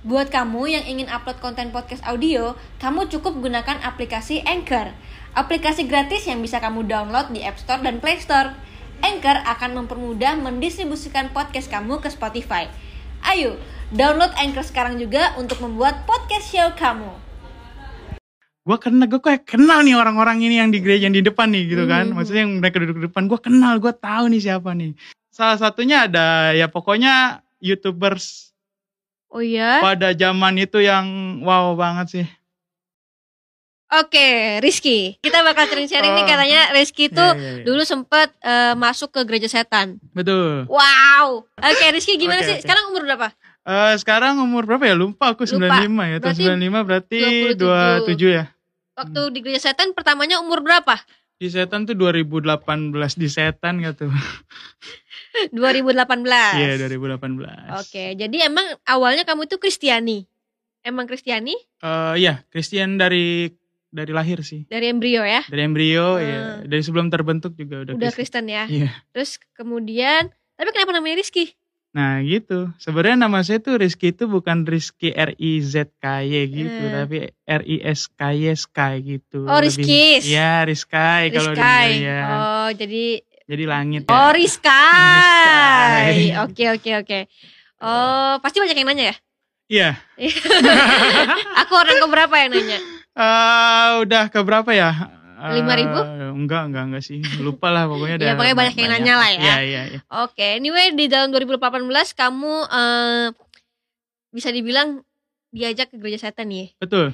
Buat kamu yang ingin upload konten podcast audio, kamu cukup gunakan aplikasi Anchor. Aplikasi gratis yang bisa kamu download di App Store dan Play Store. Anchor akan mempermudah mendistribusikan podcast kamu ke Spotify. Ayo, download Anchor sekarang juga untuk membuat podcast show kamu. gue kenal gue kayak kenal nih orang-orang ini yang di gereja yang di depan nih gitu kan Hmm. maksudnya yang mereka duduk di depan gue kenal gue tahu nih siapa nih salah satunya ada ya pokoknya youtubers Oh iya? pada zaman itu yang wow banget sih Oke, Rizky. Kita bakal sharing-sharing nih Oh. katanya Rizky tuh Iya, iya, iya. dulu sempet eh, masuk ke gereja setan. betul Wow. Oke, Rizky gimana Oke, sih? oke. Sekarang umur berapa? Eh, sekarang umur berapa ya lupa aku Lupa. 95 ya tahun Berarti 95 berarti 27. 27 ya Waktu di gereja setan pertamanya umur berapa? di setan tuh 2018 di setan gitu 2018. iya 2018 Oke, jadi emang awalnya kamu itu Kristiani. Emang Kristiani Eh, iya Christian dari dari lahir sih dari embrio ya? dari embrio Hmm. ya dari sebelum terbentuk juga udah, Udah Kristen. Kristen ya. Iya. Terus kemudian tapi kenapa namanya Rizky? Nah gitu. Sebenarnya nama saya tuh Rizky itu bukan Rizky R I Z K Y gitu, Hmm. tapi R I S K Y Sky gitu. Oh, Rizkys. Iya, Rizky kalau di Rizky. ya. Oh, jadi Jadi langit Oh, ya. Rizky. Rizky. Oke, oke, oke. Oh, pasti banyak yang nanya ya? Iya. Aku orang keberapa yang nanya? Eh, udah ke berapa ya? Eh, 5.000? Enggak, enggak, enggak sih. Lupa lah pokoknya. Iya, pokoknya banyak yang nanya lah ya. Iya, iya, iya. Oke, anyway di tahun 2018 kamu eh, bisa dibilang diajak ke gereja setan nih. Betul.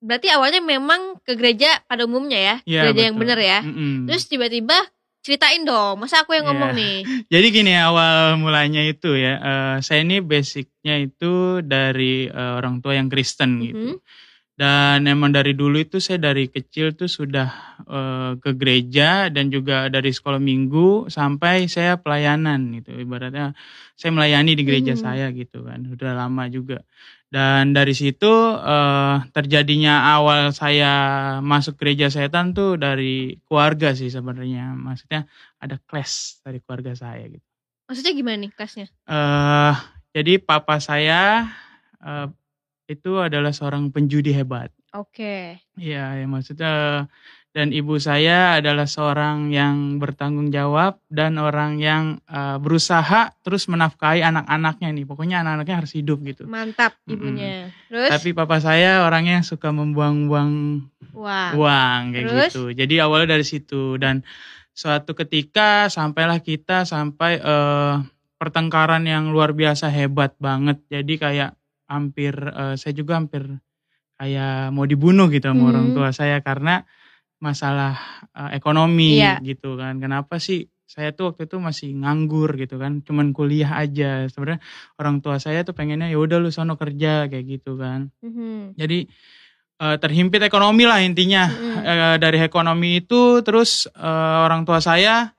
Berarti awalnya memang ke gereja pada umumnya ya, Iya, gereja yang betul. benar ya. Mm-mm. Terus tiba-tiba ceritain dong, masa aku yang ngomong nih? Jadi gini awal mulanya itu ya, eh, saya ini basicnya itu dari eh, orang tua yang Kristen gitu. Mhm. Dan emang dari dulu itu saya dari kecil tuh sudah eh, ke gereja dan juga dari sekolah minggu sampai saya pelayanan gitu. Ibaratnya saya melayani di gereja Mhm. saya gitu kan, udah lama juga. Dan dari situ eh, terjadinya awal saya masuk gereja setan tuh dari keluarga sih sebenarnya. Maksudnya ada clash dari keluarga saya gitu. Maksudnya gimana nih kelasnya? eh jadi papa saya eh, itu adalah seorang penjudi hebat. Oke. Iya, ya maksudnya dan ibu saya adalah seorang yang bertanggung jawab dan orang yang eh, berusaha terus menafkahi anak-anaknya nih. Pokoknya anak-anaknya harus hidup gitu. Mantap ibunya. Terus Tapi papa saya orangnya suka membuang-buang wah. uang kayak Terus? gitu. Jadi awalnya dari situ dan suatu ketika sampailah kita sampai eh, pertengkaran yang luar biasa hebat banget. Jadi kayak hampir eh, saya juga hampir kayak mau dibunuh gitu sama Hmm. orang tua saya karena masalah eh, ekonomi Iya. gitu kan. Kenapa sih saya tuh waktu itu masih nganggur gitu kan, cuman kuliah aja. Sebenarnya orang tua saya tuh pengennya ya udah lu sono kerja kayak gitu kan. Mhm. Jadi eh, terhimpit ekonomi lah intinya. Mm-mm. Eh, dari ekonomi itu terus eh, orang tua saya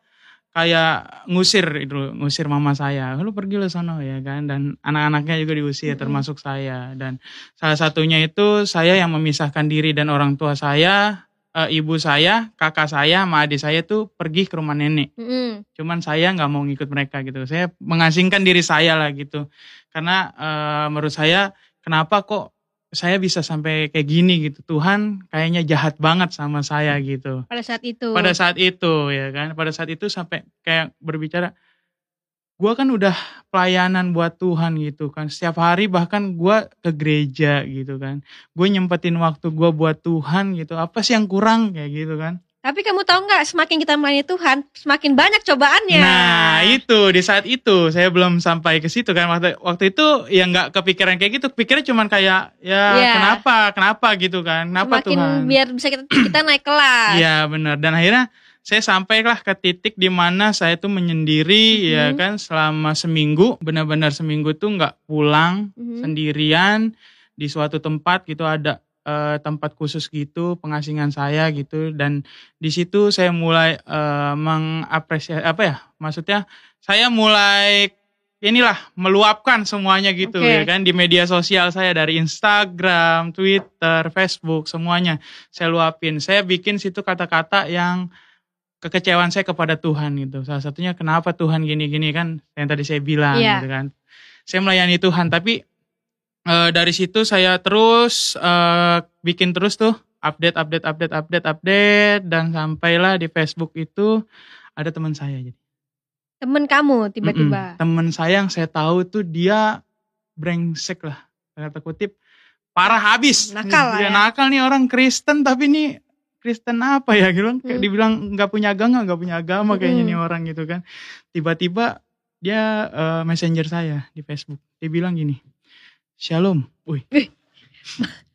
kayak ngusir itu ngusir mama saya. Lu pergi lu sono ya kan dan anak-anaknya juga diusir Mm-mm. termasuk saya dan salah satunya itu saya yang memisahkan diri dan orang tua saya eh, ibu saya, kakak saya, sama adik saya tuh pergi ke rumah nenek. Mhm. cuman saya nggak mau ngikut mereka gitu. Saya mengasingkan diri saya lah gitu. Karena eh, menurut saya kenapa kok saya bisa sampai kayak gini gitu? Tuhan kayaknya jahat banget sama saya gitu. Pada saat itu. pada saat itu ya kan? Pada saat itu sampai kayak berbicara gua kan udah pelayanan buat Tuhan gitu kan. Setiap hari bahkan gua ke gereja gitu kan. Gue nyempetin waktu gua buat Tuhan gitu. Apa sih yang kurang? Kayak gitu kan. Tapi kamu tahu nggak, semakin kita melayani Tuhan, semakin banyak cobaannya. Nah itu. Di saat itu saya belum sampai ke situ kan. Waktu waktu itu ya nggak kepikiran kayak gitu. Pikirnya cuman kayak ya Iya. kenapa? Kenapa gitu kan? Kenapa semakin Tuhan? biar bisa kita, kita naik kelas. Iya benar. Dan akhirnya saya sampailah ke titik di mana saya tuh menyendiri ya Mhm. kan selama seminggu benar-benar seminggu tuh nggak pulang Mhm. sendirian di suatu tempat gitu ada eh, tempat khusus gitu pengasingan saya gitu dan di situ saya mulai eh, mengapresiasi apa ya maksudnya saya mulai inilah meluapkan semuanya gitu Oke. ya kan di media sosial saya dari Instagram, Twitter, Facebook semuanya saya luapin. Saya bikin situ kata-kata yang kekecewaan saya kepada Tuhan gitu. Salah satunya kenapa Tuhan gini-gini kan yang tadi saya bilang Iya. gitu kan. Saya melayani Tuhan tapi eh, dari situ saya terus eh, bikin terus tuh update update update update update dan sampailah di Facebook itu ada teman saya jadi Temen kamu tiba-tiba. Mm-mm. teman saya yang saya tahu tuh dia brengsek lah kata kutip parah habis Nakal lah ya. nakal nih orang Kristen tapi nih Kristen apa ya gitu kayak Hmm. dibilang nggak punya agama nggak punya agama kayaknya Mm-mm. nih orang gitu kan tiba-tiba dia eh, messenger saya di Facebook dia bilang gini Shalom wih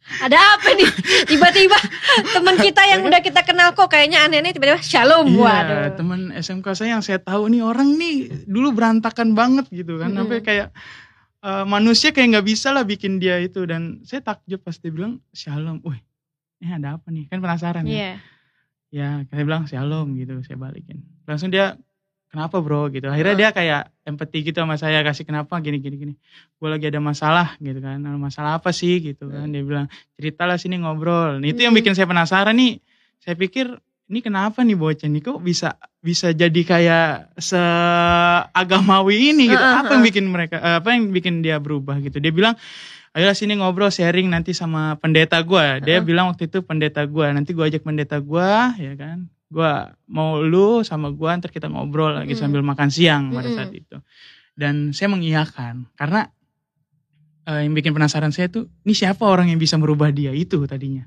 Ada apa nih? Tiba-tiba teman kita yang udah kita kenal kok kayaknya aneh-aneh tiba-tiba shalom. Iya, Waduh. teman SMK saya yang saya tahu nih orang nih dulu berantakan banget gitu kan, Mm-mm. sampai kayak eh, manusia kayak nggak bisa lah bikin dia itu dan saya takjub pas dia bilang shalom, wih ini ada apa nih? Kan penasaran ya. Iya. Ya, saya bilang shalom gitu, saya balikin. Langsung dia kenapa bro gitu. Akhirnya Oh. dia kayak empati gitu sama saya kasih kenapa gini gini gini. Gue lagi ada masalah gitu kan. "Nah, Masalah apa sih gitu kan. Dia bilang ceritalah sini ngobrol. Nah, itu yang Hmm. bikin saya penasaran nih. Saya pikir ini kenapa nih bocah nih kok bisa bisa jadi kayak seagamawi ini gitu. Heeh, Apa yang bikin mereka eh, apa yang bikin dia berubah gitu. Dia bilang ayo sini ngobrol sharing nanti sama pendeta gua. Dia Heeh. bilang waktu itu pendeta gua. Nanti gua ajak pendeta gua ya kan. Gua mau lu sama gua ntar kita ngobrol lagi Mm. sambil makan siang pada saat itu. Dan saya mengiyakan karena eh, yang bikin penasaran saya tuh ini siapa orang yang bisa merubah dia itu tadinya.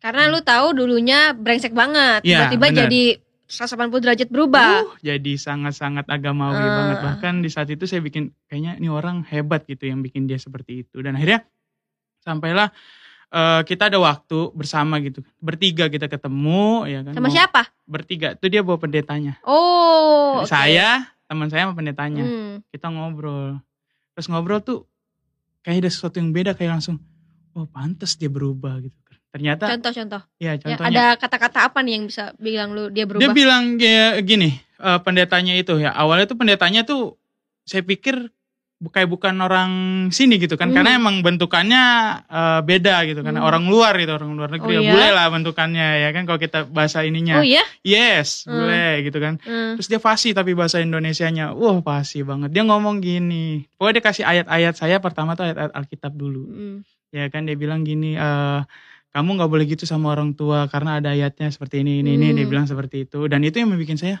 Karena lu tahu dulunya brengsek banget. Iya, Tiba-tiba bener. jadi 180 derajat berubah. Uh, jadi sangat-sangat agamawi Ah. banget. Bahkan di saat itu saya bikin kayaknya ini orang hebat gitu yang bikin dia seperti itu. Dan akhirnya sampailah eh, kita ada waktu bersama gitu. Bertiga kita ketemu ya kan. Sama Mau- siapa? Bertiga. Itu dia bawa pendetanya. Oh. oke. Saya, teman saya sama pendetanya. Hmm. Kita ngobrol. Terus ngobrol tuh kayak ada sesuatu yang beda kayak langsung oh pantas dia berubah gitu. Ternyata Contoh-contoh. ya Ya, contohnya ada kata-kata apa nih yang bisa bilang lu dia Dia berubah? bilang kayak gini, eh, pendetanya itu ya. Awalnya tuh pendetanya tuh saya pikir kayak bukan orang sini gitu kan. Hmm. Karena emang bentukannya eh, beda gitu kan. Hmm. Orang luar gitu, orang luar negeri. Oh ya, iya? Bule lah bentukannya ya kan kalau kita bahasa ininya. oh iya? Yes, Hmm. bule gitu kan. Hmm. Terus dia fasih tapi bahasa Indonesianya, wah fasih banget. Dia ngomong gini, pokoknya dia kasih ayat-ayat saya pertama tuh ayat-ayat Alkitab dulu Hmm. ya kan dia bilang gini eh kamu nggak boleh gitu sama orang tua karena ada ayatnya seperti ini ini ini Hmm. dia bilang seperti itu dan itu yang membuat saya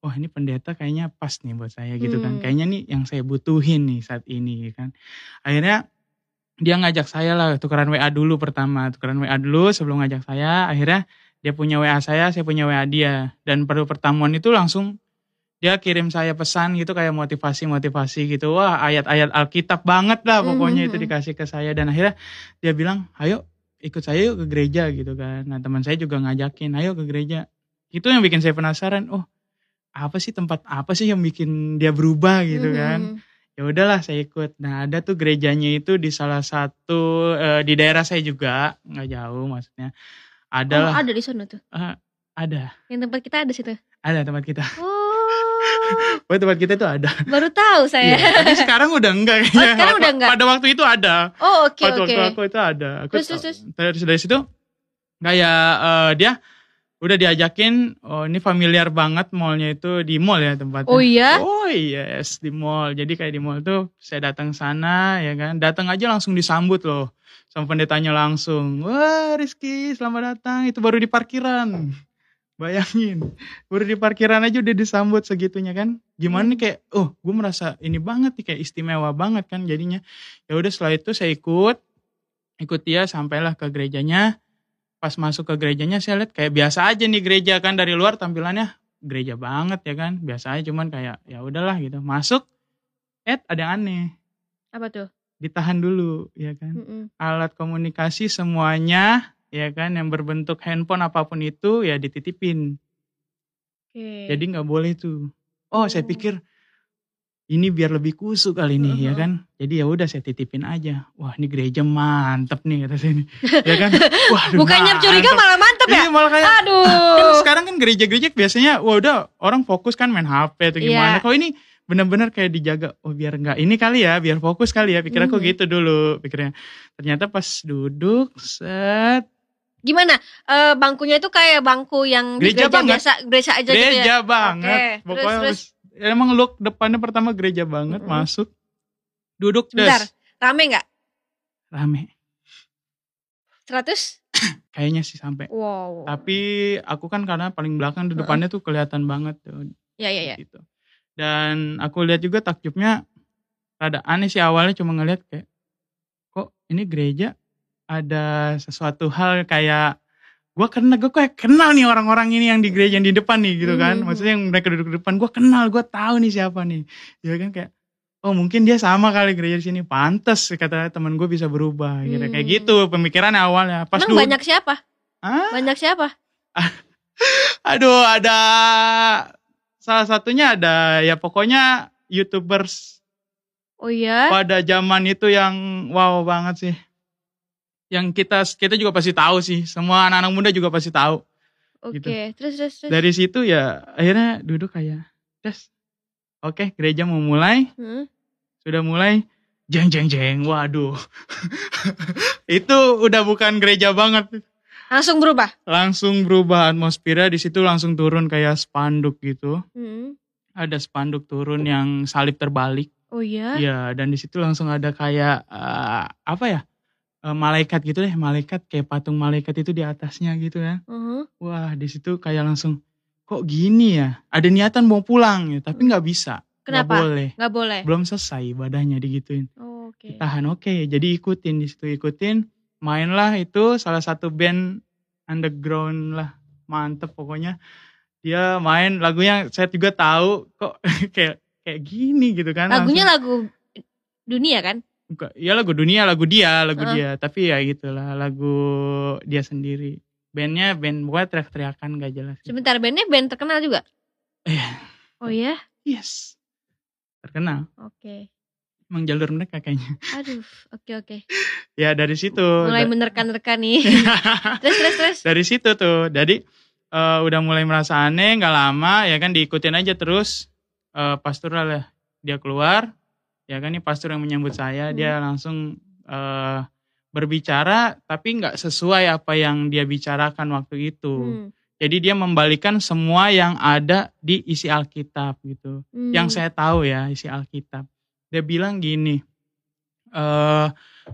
wah ini pendeta kayaknya pas nih buat saya gitu kan Hmm. kayaknya nih yang saya butuhin nih saat ini kan akhirnya dia ngajak saya lah tukeran WA dulu pertama tukeran WA dulu sebelum ngajak saya akhirnya dia punya WA saya saya punya WA dia dan pada pertemuan itu langsung dia kirim saya pesan gitu kayak motivasi-motivasi gitu. Wah, ayat-ayat Alkitab banget lah pokoknya itu Mhm. dikasih ke saya dan akhirnya dia bilang, "Ayo ikut saya yuk ke gereja" gitu kan. Nah, teman saya juga ngajakin, "Ayo ke gereja." Itu yang bikin saya penasaran, oh, apa sih tempat apa sih yang bikin dia berubah gitu kan. Hmm. Ya udahlah saya ikut. Nah, ada tuh gerejanya itu di salah satu eh, di daerah saya juga, nggak jauh maksudnya. Ada Oh, ada di sana tuh. ada. Yang tempat kita ada situ. Ada tempat kita. Oh, Oh, tempat kita itu ada. baru tahu saya. Iya, tapi sekarang udah enggak kayaknya. Oh, sekarang udah enggak? Pada waktu itu ada. Oh, oke Pada oke. waktu aku itu ada. Aku Terus, tahu. terus, terus dari situ kayak eh, dia udah diajakin oh ini familiar banget mallnya itu di mall ya tempatnya. Oh iya? Oh yes di mall. Jadi kayak di mall tuh saya datang sana ya kan. Datang aja langsung disambut loh sama pendetanya langsung. Wah Rizky selamat datang. Itu baru di parkiran. Bayangin, baru di parkiran aja udah disambut segitunya kan. Gimana nih kayak, oh gue merasa ini banget nih kayak istimewa banget kan jadinya. Ya udah setelah itu saya ikut, ikut dia sampailah ke gerejanya. Pas masuk ke gerejanya saya lihat kayak biasa aja nih gereja kan dari luar tampilannya gereja banget ya kan. Biasa aja cuman kayak ya udahlah gitu. Masuk, eh ada yang aneh. Apa tuh? Ditahan dulu ya kan Mm-mm. alat komunikasi semuanya ya kan yang berbentuk handphone apa pun itu ya dititipin Oke. jadi nggak boleh tuh oh saya Oh. pikir ini biar lebih kusuk kali ini ya Uh-huh. kan jadi ya udah saya titipin aja wah ini gereja mantep nih kata saya ini ya kan waduh Bukannya curiga malah mantep ya? Iya, malah kayak kan Aduh. sekarang kan gereja-gereja biasanya wah udah orang fokus kan main HP atau gimana Iya. kalau ini benar-benar kayak dijaga oh biar nggak ini kali ya biar fokus kali ya pikir aku Mhm. gitu dulu pikirnya ternyata pas duduk set Gimana? Eh, bangkunya itu kayak bangku yang di Gereja gereja banget. biasa, gereja aja gitu gereja ya? banget Oke, pokoknya terus, pas- emang look depannya pertama gereja banget Mm-mm. masuk duduk Bentar, des rame nggak? rame. 100? Kayaknya sih sampai. Wow. Tapi aku kan karena paling belakang di depannya tuh kelihatan banget tuh. Ya ya ya. Gitu. Dan aku lihat juga takjubnya rada aneh sih awalnya cuma ngeliat kayak kok ini gereja ada sesuatu hal kayak gua kenal gue kayak kenal nih orang-orang ini yang di gereja yang di depan nih gitu kan Mhm. maksudnya yang mereka duduk di depan gua kenal gua tahu nih siapa nih ya kan kayak oh mungkin dia sama kali gereja di sini pantas kata teman gue bisa berubah gitu kayak Hmm. gitu pemikirannya awalnya pas Emang dulu banyak siapa? ah Banyak siapa? aduh ada salah satunya ada ya pokoknya youtubers Oh iya. pada zaman itu yang wow banget sih yang kita kita juga pasti tahu sih semua anak-anak muda juga pasti tahu Oke. gitu. Terus terus terus. dari situ ya akhirnya duduk kayak des oke gereja mau mulai Hmm. sudah mulai jeng jeng jeng waduh itu udah bukan gereja banget Langsung berubah. langsung berubah atmosfernya di situ langsung turun kayak spanduk gitu Hmm. ada spanduk turun yang salib terbalik Oh iya. Iya, dan di situ langsung ada kayak eh, apa ya? Eh, malaikat gitu deh, malaikat kayak patung malaikat itu di atasnya gitu ya. Mhm. Wah, di situ kayak langsung kok gini ya? Ada niatan mau pulang ya, tapi nggak bisa. Kenapa? boleh. Nggak boleh. Belum selesai ibadahnya digituin. Oh, Oke. Tahan oke, jadi ikutin di situ ikutin. Mainlah itu salah satu band underground lah, mantep pokoknya. Dia main lagunya saya juga tahu kok kayak kayak gini gitu kan. Lagunya langsung- lagu dunia kan? Bukan, ya lagu dunia, lagu dia, lagu Heeh. dia. Tapi ya gitulah, lagu dia sendiri. Bandnya band buat teriak-teriakan gak jelas. Sebentar bandnya band terkenal juga. Iya. Oh iya. Yes. Terkenal. Oke. Emang jalur mereka kayaknya. Aduh. Oke oke. Ya dari situ. Mulai menerka-nerka nih. terus terus terus. dari situ tuh. Jadi eh, udah mulai merasa aneh, nggak lama ya kan diikutin aja terus. Eh, pastoral ya. Dia keluar, ya kan ini pastor yang menyambut saya, Hmm. dia langsung eh, berbicara tapi nggak sesuai apa yang dia bicarakan waktu itu. Hmm. Jadi dia membalikan semua yang ada di isi Alkitab gitu. Hmm. Yang saya tahu ya isi Alkitab. Dia bilang gini, eh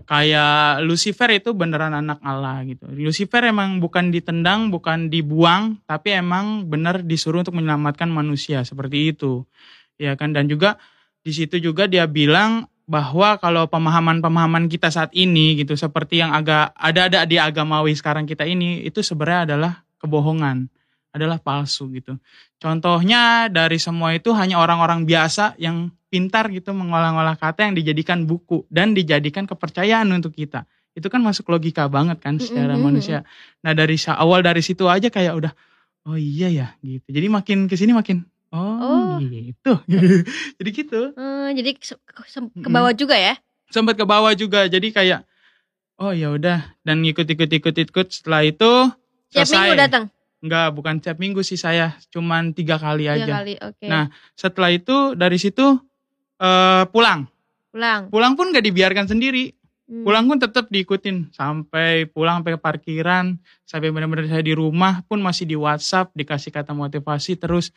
kayak Lucifer itu beneran anak Allah gitu. Lucifer emang bukan ditendang, bukan dibuang, tapi emang bener disuruh untuk menyelamatkan manusia seperti itu. Ya kan dan juga di situ juga dia bilang bahwa kalau pemahaman-pemahaman kita saat ini gitu seperti yang agak ada-ada di agamawi sekarang kita ini itu sebenarnya adalah kebohongan, adalah palsu gitu. Contohnya dari semua itu hanya orang-orang biasa yang pintar gitu mengolah-olah kata yang dijadikan buku dan dijadikan kepercayaan untuk kita. Itu kan masuk logika banget kan secara Mm-mm. manusia. Nah dari awal dari situ aja kayak udah oh iya ya gitu. Jadi makin ke sini makin oh, Oh. gitu. Jadi gitu. Hmm, jadi ke, bawah juga ya? Sempat ke bawah juga. Jadi kayak oh ya udah dan ngikut-ikut ikut-ikut setelah itu Tiap selesai. minggu datang Enggak, bukan tiap minggu sih saya, cuman tiga kali tiga aja. kali. Oke. Nah, Setelah itu dari situ eh pulang. Pulang. Pulang pun gak dibiarkan sendiri. Hmm. Pulang pun tetap diikutin sampai pulang sampai ke parkiran, sampai benar-benar saya di rumah pun masih di WhatsApp dikasih kata motivasi terus.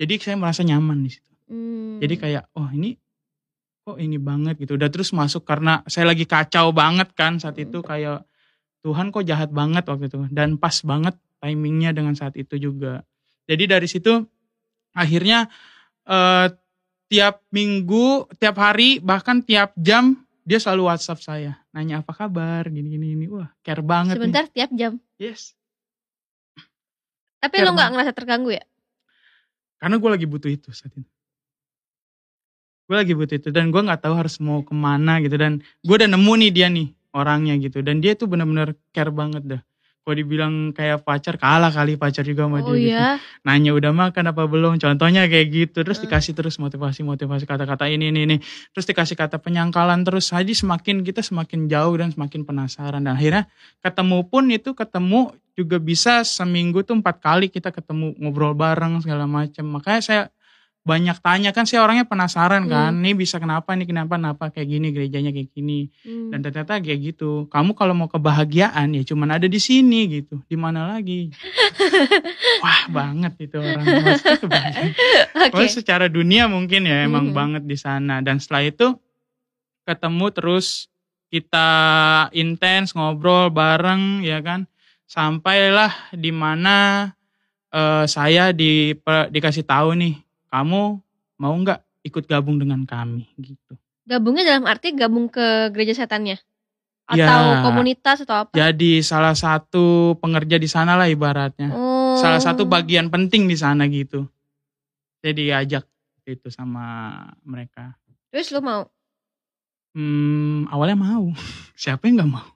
Jadi saya merasa nyaman di situ. Hmm. Jadi kayak oh ini kok ini banget gitu. Udah terus masuk karena saya lagi kacau banget kan saat Hmm. itu kayak Tuhan kok jahat banget waktu itu dan pas banget timingnya dengan saat itu juga. Jadi dari situ akhirnya eh, tiap minggu, tiap hari bahkan tiap jam dia selalu WhatsApp saya nanya apa kabar gini gini ini wah care banget nih. sebentar tiap jam. Yes. Tapi Care lo nggak ngerasa terganggu ya? Karena gue lagi butuh itu saat itu. Gue lagi butuh itu dan gue nggak tahu harus mau ke mana gitu dan gue udah nemu nih dia nih orangnya gitu dan dia tuh bener-bener care banget dah. Kalau dibilang kayak pacar kalah kali pacar juga sama Oh dia gitu. iya. Nanya udah makan apa belum? Contohnya kayak gitu. Terus Hmm. dikasih terus motivasi-motivasi kata-kata ini ini ini. Terus dikasih kata penyangkalan terus. Jadi semakin kita semakin jauh dan semakin penasaran dan akhirnya ketemu pun itu ketemu juga bisa seminggu tuh empat kali kita ketemu ngobrol bareng segala macam. Makanya saya banyak tanya kan saya orangnya penasaran kan. Hmm. Nih bisa kenapa nih kenapa kenapa kayak gini gerejanya kayak gini. Hmm. Dan ternyata kayak gitu. Kamu kalau mau kebahagiaan ya cuman ada di sini gitu. Di mana lagi? Wah banget itu orang. Maksudnya kebahagiaan. Oh, secara dunia mungkin ya emang Mhm. banget di sana. Dan setelah itu ketemu terus kita intens ngobrol bareng ya kan sampailah di mana eh, saya di dikasih tahu nih kamu mau nggak ikut gabung dengan kami gitu Gabungnya dalam arti gabung ke gereja setannya? Atau Ya. komunitas atau apa? jadi salah satu pengerja di sana lah ibaratnya Oh. salah satu bagian penting di sana gitu saya diajak itu sama mereka Terus lu mau? Hmm, awalnya mau. Siapa yang nggak mau?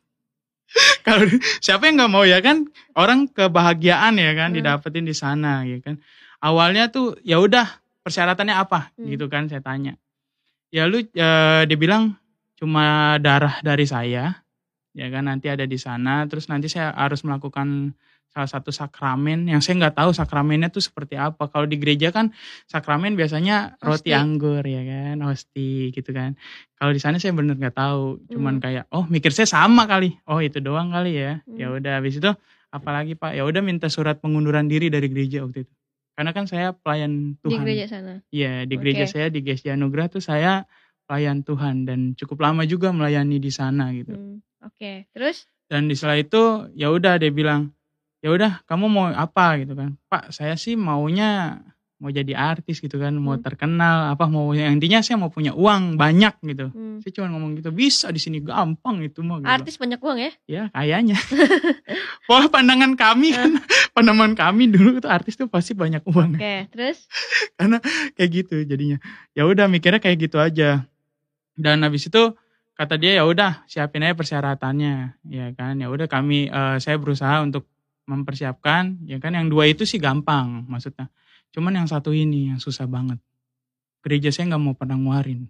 Kalau siapa yang nggak mau ya kan orang kebahagiaan ya kan Hmm. didapetin di sana ya kan. Awalnya tuh ya udah persyaratannya apa Hmm. gitu kan saya tanya. Ya lu eh, dia bilang cuma darah dari saya ya kan nanti ada di sana terus nanti saya harus melakukan salah satu sakramen yang saya nggak tahu sakramennya tuh seperti apa. Kalau di gereja kan sakramen biasanya roti Hosti. anggur ya kan, hosti gitu kan. Kalau di sana saya bener nggak tahu, cuman Hmm. kayak oh mikir saya sama kali. Oh itu doang kali ya. Hmm. Ya udah habis itu apalagi Pak? Ya udah minta surat pengunduran diri dari gereja waktu itu. Karena kan saya pelayan Di Tuhan. gereja sana. Iya, di gereja Oke. saya di GSJ Anugerah tuh saya pelayan Tuhan dan cukup lama juga melayani di sana gitu. Hmm, Oke, terus? Dan di setelah itu ya udah dia bilang, "Ya udah, kamu mau apa?" gitu kan. "Pak, saya sih maunya mau jadi artis gitu kan, mau Hmm. terkenal, apa mau yang intinya saya mau punya uang banyak gitu." Hmm. Saya cuma ngomong gitu, "Bisa di sini gampang itu mah." gitu. Artis banyak uang ya? Ya, kayaknya. Pola pandangan kami kan, pandangan kami dulu itu artis tuh pasti banyak uang Oke, terus? kayak gitu jadinya ya udah mikirnya kayak gitu aja dan habis itu kata dia ya udah siapin aja persyaratannya ya kan ya udah kami eh, saya berusaha untuk mempersiapkan ya kan yang dua itu sih gampang maksudnya cuman yang satu ini yang susah banget. Gereja saya nggak mau pernah nguarin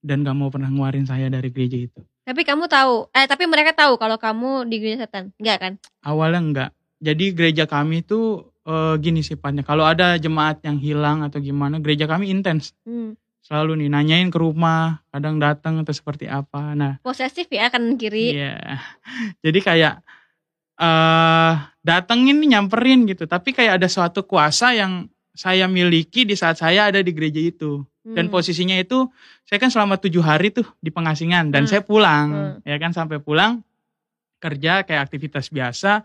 dan nggak mau pernah nguarin saya dari gereja itu. Tapi kamu tahu, eh tapi mereka tahu kalau kamu di gereja setan. Enggak kan? awalnya enggak jadi gereja kami tuh eh, gini sifatnya. Kalau ada jemaat yang hilang atau gimana gereja kami intens. Hmm. selalu nih nanyain ke rumah kadang datang atau seperti apa. Nah Posesif ya kanan kiri. iya. Jadi kayak eh datengin nih, nyamperin gitu. Tapi kayak ada suatu kuasa yang saya miliki di saat saya ada di gereja itu dan Hmm. posisinya itu saya kan selama tujuh hari tuh di pengasingan dan Hmm. saya pulang Hmm. ya kan sampai pulang kerja kayak aktivitas biasa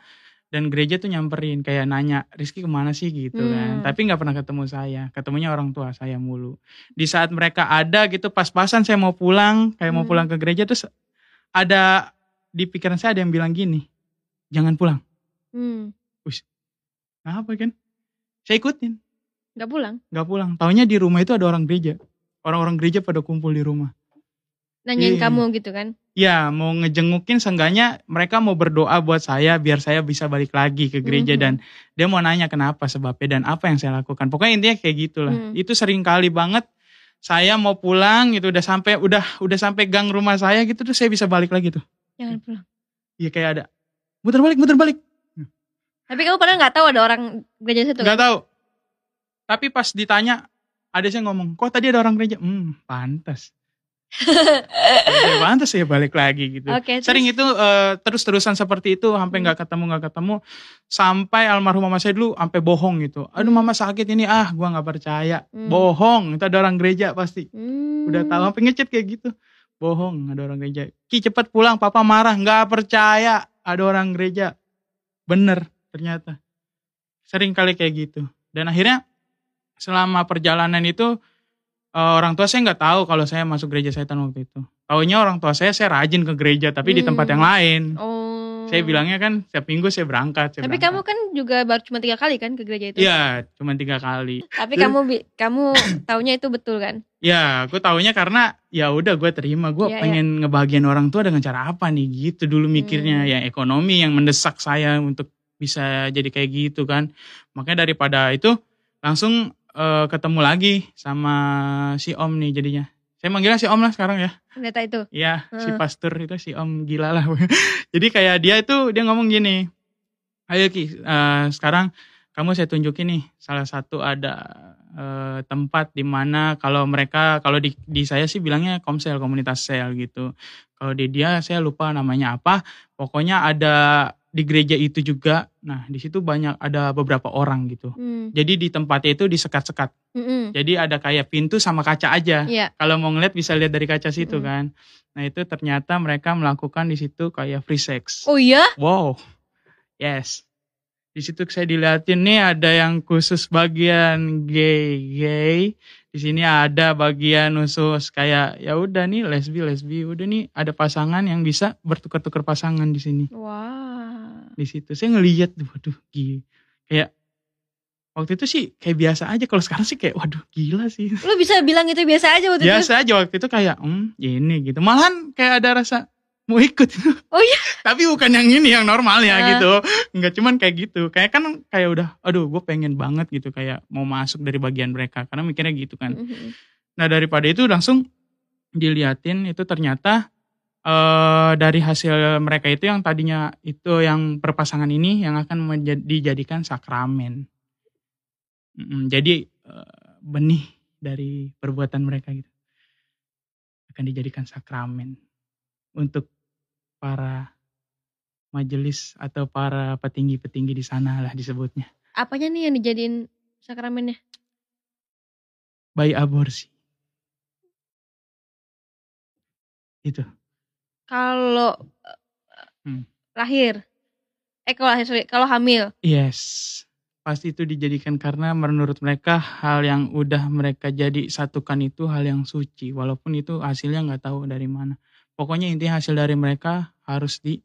dan gereja tuh nyamperin kayak nanya Rizky ke mana sih gitu kan Hmm. tapi nggak pernah ketemu saya ketemunya orang tua saya mulu di saat mereka ada gitu pas-pasan saya mau pulang kayak mau Hmm. pulang ke gereja terus ada di pikiran saya ada yang bilang gini jangan pulang Hmm. kenapa kan saya ikutin Nggak pulang. nggak pulang taunya di rumah itu ada orang gereja orang-orang gereja pada kumpul di rumah Nanyain Iya. kamu gitu kan? ya mau ngejengukin seenggaknya mereka mau berdoa buat saya biar saya bisa balik lagi ke gereja Mhm. dan dia mau nanya kenapa sebabnya dan apa yang saya lakukan pokoknya intinya kayak gitulah Hmm. itu sering kali banget saya mau pulang gitu udah sampai udah udah sampai gang rumah saya gitu terus saya bisa balik lagi tuh Jangan pulang. Iya kayak ada muter balik muter balik Tapi kamu pernah nggak tahu ada orang gereja situ? nggak Kan? tahu tapi pas ditanya ada saya ngomong kok tadi ada orang gereja? Hmm pantas ya, pantas ya balik lagi gitu. Terus? sering itu eh, terus-terusan seperti itu sampai Hmm. nggak ketemu nggak ketemu sampai almarhum mama saya dulu sampai bohong gitu. Aduh Hmm. mama sakit ini ah gua nggak percaya. Hmm. bohong itu ada orang gereja pasti. Hmm. udah tahu sampai ngechat kayak gitu. Bohong ada orang gereja. Ki cepet pulang papa marah. Nggak percaya ada orang gereja. Bener ternyata. Sering kali kayak gitu. Dan akhirnya selama perjalanan itu eh, orang tua saya nggak tahu kalau saya masuk gereja setan waktu itu taunya orang tua saya saya rajin ke gereja tapi di tempat Hmm. yang lain Oh. saya bilangnya kan setiap minggu saya berangkat saya Tapi berangkat. kamu kan juga baru cuma tiga kali kan ke gereja itu? Iya, cuma tiga kali. Tapi Terus- kamu kamu taunya itu betul kan? Ya, gue taunya karena ya udah gue terima. Gue Iya, pengen ngebahagiain orang tua dengan cara apa nih gitu dulu mikirnya. Hmm. Ya ekonomi yang mendesak saya untuk bisa jadi kayak gitu kan. Makanya daripada itu langsung eh, ketemu lagi sama si Om nih jadinya. Saya manggilnya si Om lah sekarang ya. Pendeta itu. Iya, si Hmm. pastor itu si Om gila lah. Jadi kayak dia itu dia ngomong gini, ayo Ki, eh, sekarang kamu saya tunjukin nih salah satu ada eh, tempat di mana kalau mereka kalau di, di saya sih bilangnya komsel komunitas sel gitu. Kalau di dia saya lupa namanya apa. Pokoknya ada di gereja itu juga. Nah, di situ banyak ada beberapa orang gitu. Hmm. Jadi di tempatnya itu disekat-sekat. Mm-mm. Jadi ada kayak pintu sama kaca aja. Iya. Kalau mau ngeliat bisa lihat dari kaca situ Mm. kan. Nah, itu ternyata mereka melakukan di situ kayak free sex. Oh iya? Wow. Yes. Di situ saya dilihatin nih ada yang khusus bagian gay gay. Di sini ada bagian khusus kayak ya udah nih lesbi lesbi. Udah nih ada pasangan yang bisa bertukar-tukar pasangan di sini. Wah. Di situ saya ngelihat waduh gila. Kayak waktu itu sih kayak biasa aja. Kalau sekarang sih kayak waduh gila sih. Lu bisa bilang itu biasa aja waktu itu? Biasa aja waktu itu kayak hmm ini gitu. Malahan kayak ada rasa mau ikut. Oh iya? Tapi bukan yang ini yang normal ya Ah. gitu. Enggak cuman kayak gitu. Kayak kan kayak udah aduh gue pengen banget gitu kayak mau masuk dari bagian mereka karena mikirnya gitu kan. Mm-mm. Nah, daripada itu langsung diliatin itu ternyata eh dari hasil mereka itu yang tadinya itu yang perpasangan ini yang akan menjadi- dijadikan sakramen. Mm, jadi eh, benih dari perbuatan mereka gitu akan dijadikan sakramen untuk para majelis atau para petinggi-petinggi di sana lah disebutnya Apanya nih yang dijadiin sakramennya? bayi aborsi itu Kalau Hmm. lahir. Eh kalau lahir, sorry. Kalau hamil. Yes, pasti itu dijadikan karena menurut mereka hal yang udah mereka jadi satukan itu hal yang suci, walaupun itu hasilnya nggak tahu dari mana. Pokoknya intinya hasil dari mereka harus di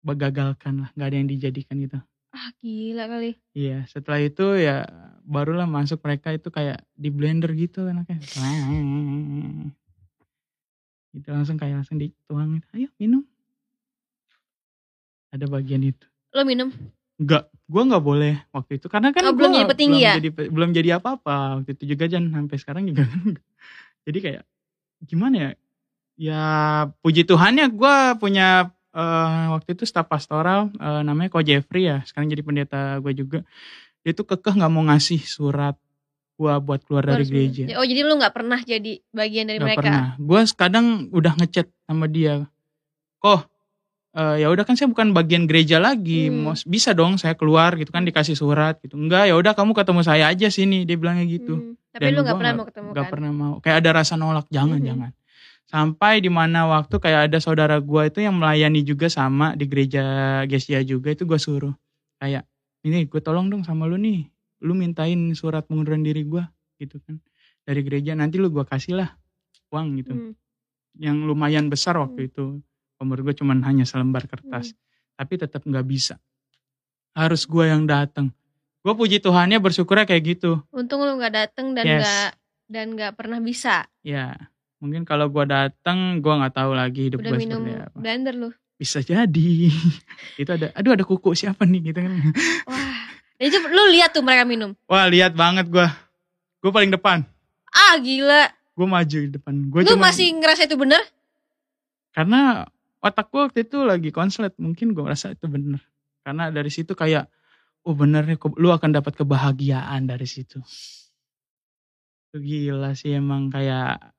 begagalkan lah, nggak ada yang dijadikan gitu. Ah gila kali. Iya, setelah itu ya barulah masuk mereka itu kayak di blender gitu anaknya. Gitu langsung kayak langsung dituang, ayo minum. Ada bagian itu. Lo minum? Enggak, gua nggak boleh waktu itu karena kan Oh, belum jadi petinggi belum ya? jadi belum jadi apa-apa waktu itu juga Jan sampai sekarang juga jadi kayak gimana ya ya puji Tuhan ya gua punya eh, waktu itu staf pastoral eh, namanya Ko Jeffrey ya sekarang jadi pendeta gua juga dia tuh kekeh nggak mau ngasih surat gua buat keluar dari gereja. Oh jadi lu nggak pernah jadi bagian dari Gak mereka? pernah. Gue kadang udah ngechat sama dia. Kok eh, ya udah kan saya bukan bagian gereja lagi. Hmm. Bisa dong saya keluar gitu kan dikasih surat gitu. Enggak, ya udah kamu ketemu saya aja sini. Dia bilangnya gitu. Hmm, Tapi Dan lu nggak pernah nggak- mau ketemu Gak kan? pernah mau. Kayak ada rasa nolak, jangan Mhm. jangan. Sampai di mana waktu kayak ada saudara gua itu yang melayani juga sama di gereja Gesia juga itu gua suruh kayak ini gue tolong dong sama lu nih. Lu mintain surat pengunduran diri gua gitu kan dari gereja nanti lu gua kasih lah uang gitu Hmm. yang lumayan besar waktu itu. Umur gue cuman hanya selembar kertas. Hmm. Tapi tetap nggak bisa. Harus gue yang datang. Gue puji Tuhannya bersyukurnya kayak gitu. Untung lu nggak dateng dan Yes. nggak dan nggak pernah bisa. Ya, mungkin kalau gue datang, gue nggak tahu lagi hidup gue seperti apa. blender lu. Bisa jadi. itu ada, aduh ada kuku siapa nih gitu kan. Wah. Itu lu lihat tuh mereka minum. Wah lihat banget gue. Gue paling depan. Ah gila. Gue maju di depan. Gue Lu cuma masih ngerasa itu bener? karena otak gue waktu itu lagi konslet mungkin gue rasa itu bener karena dari situ kayak oh bener nih ke- lu akan dapat kebahagiaan dari situ itu gila sih emang kayak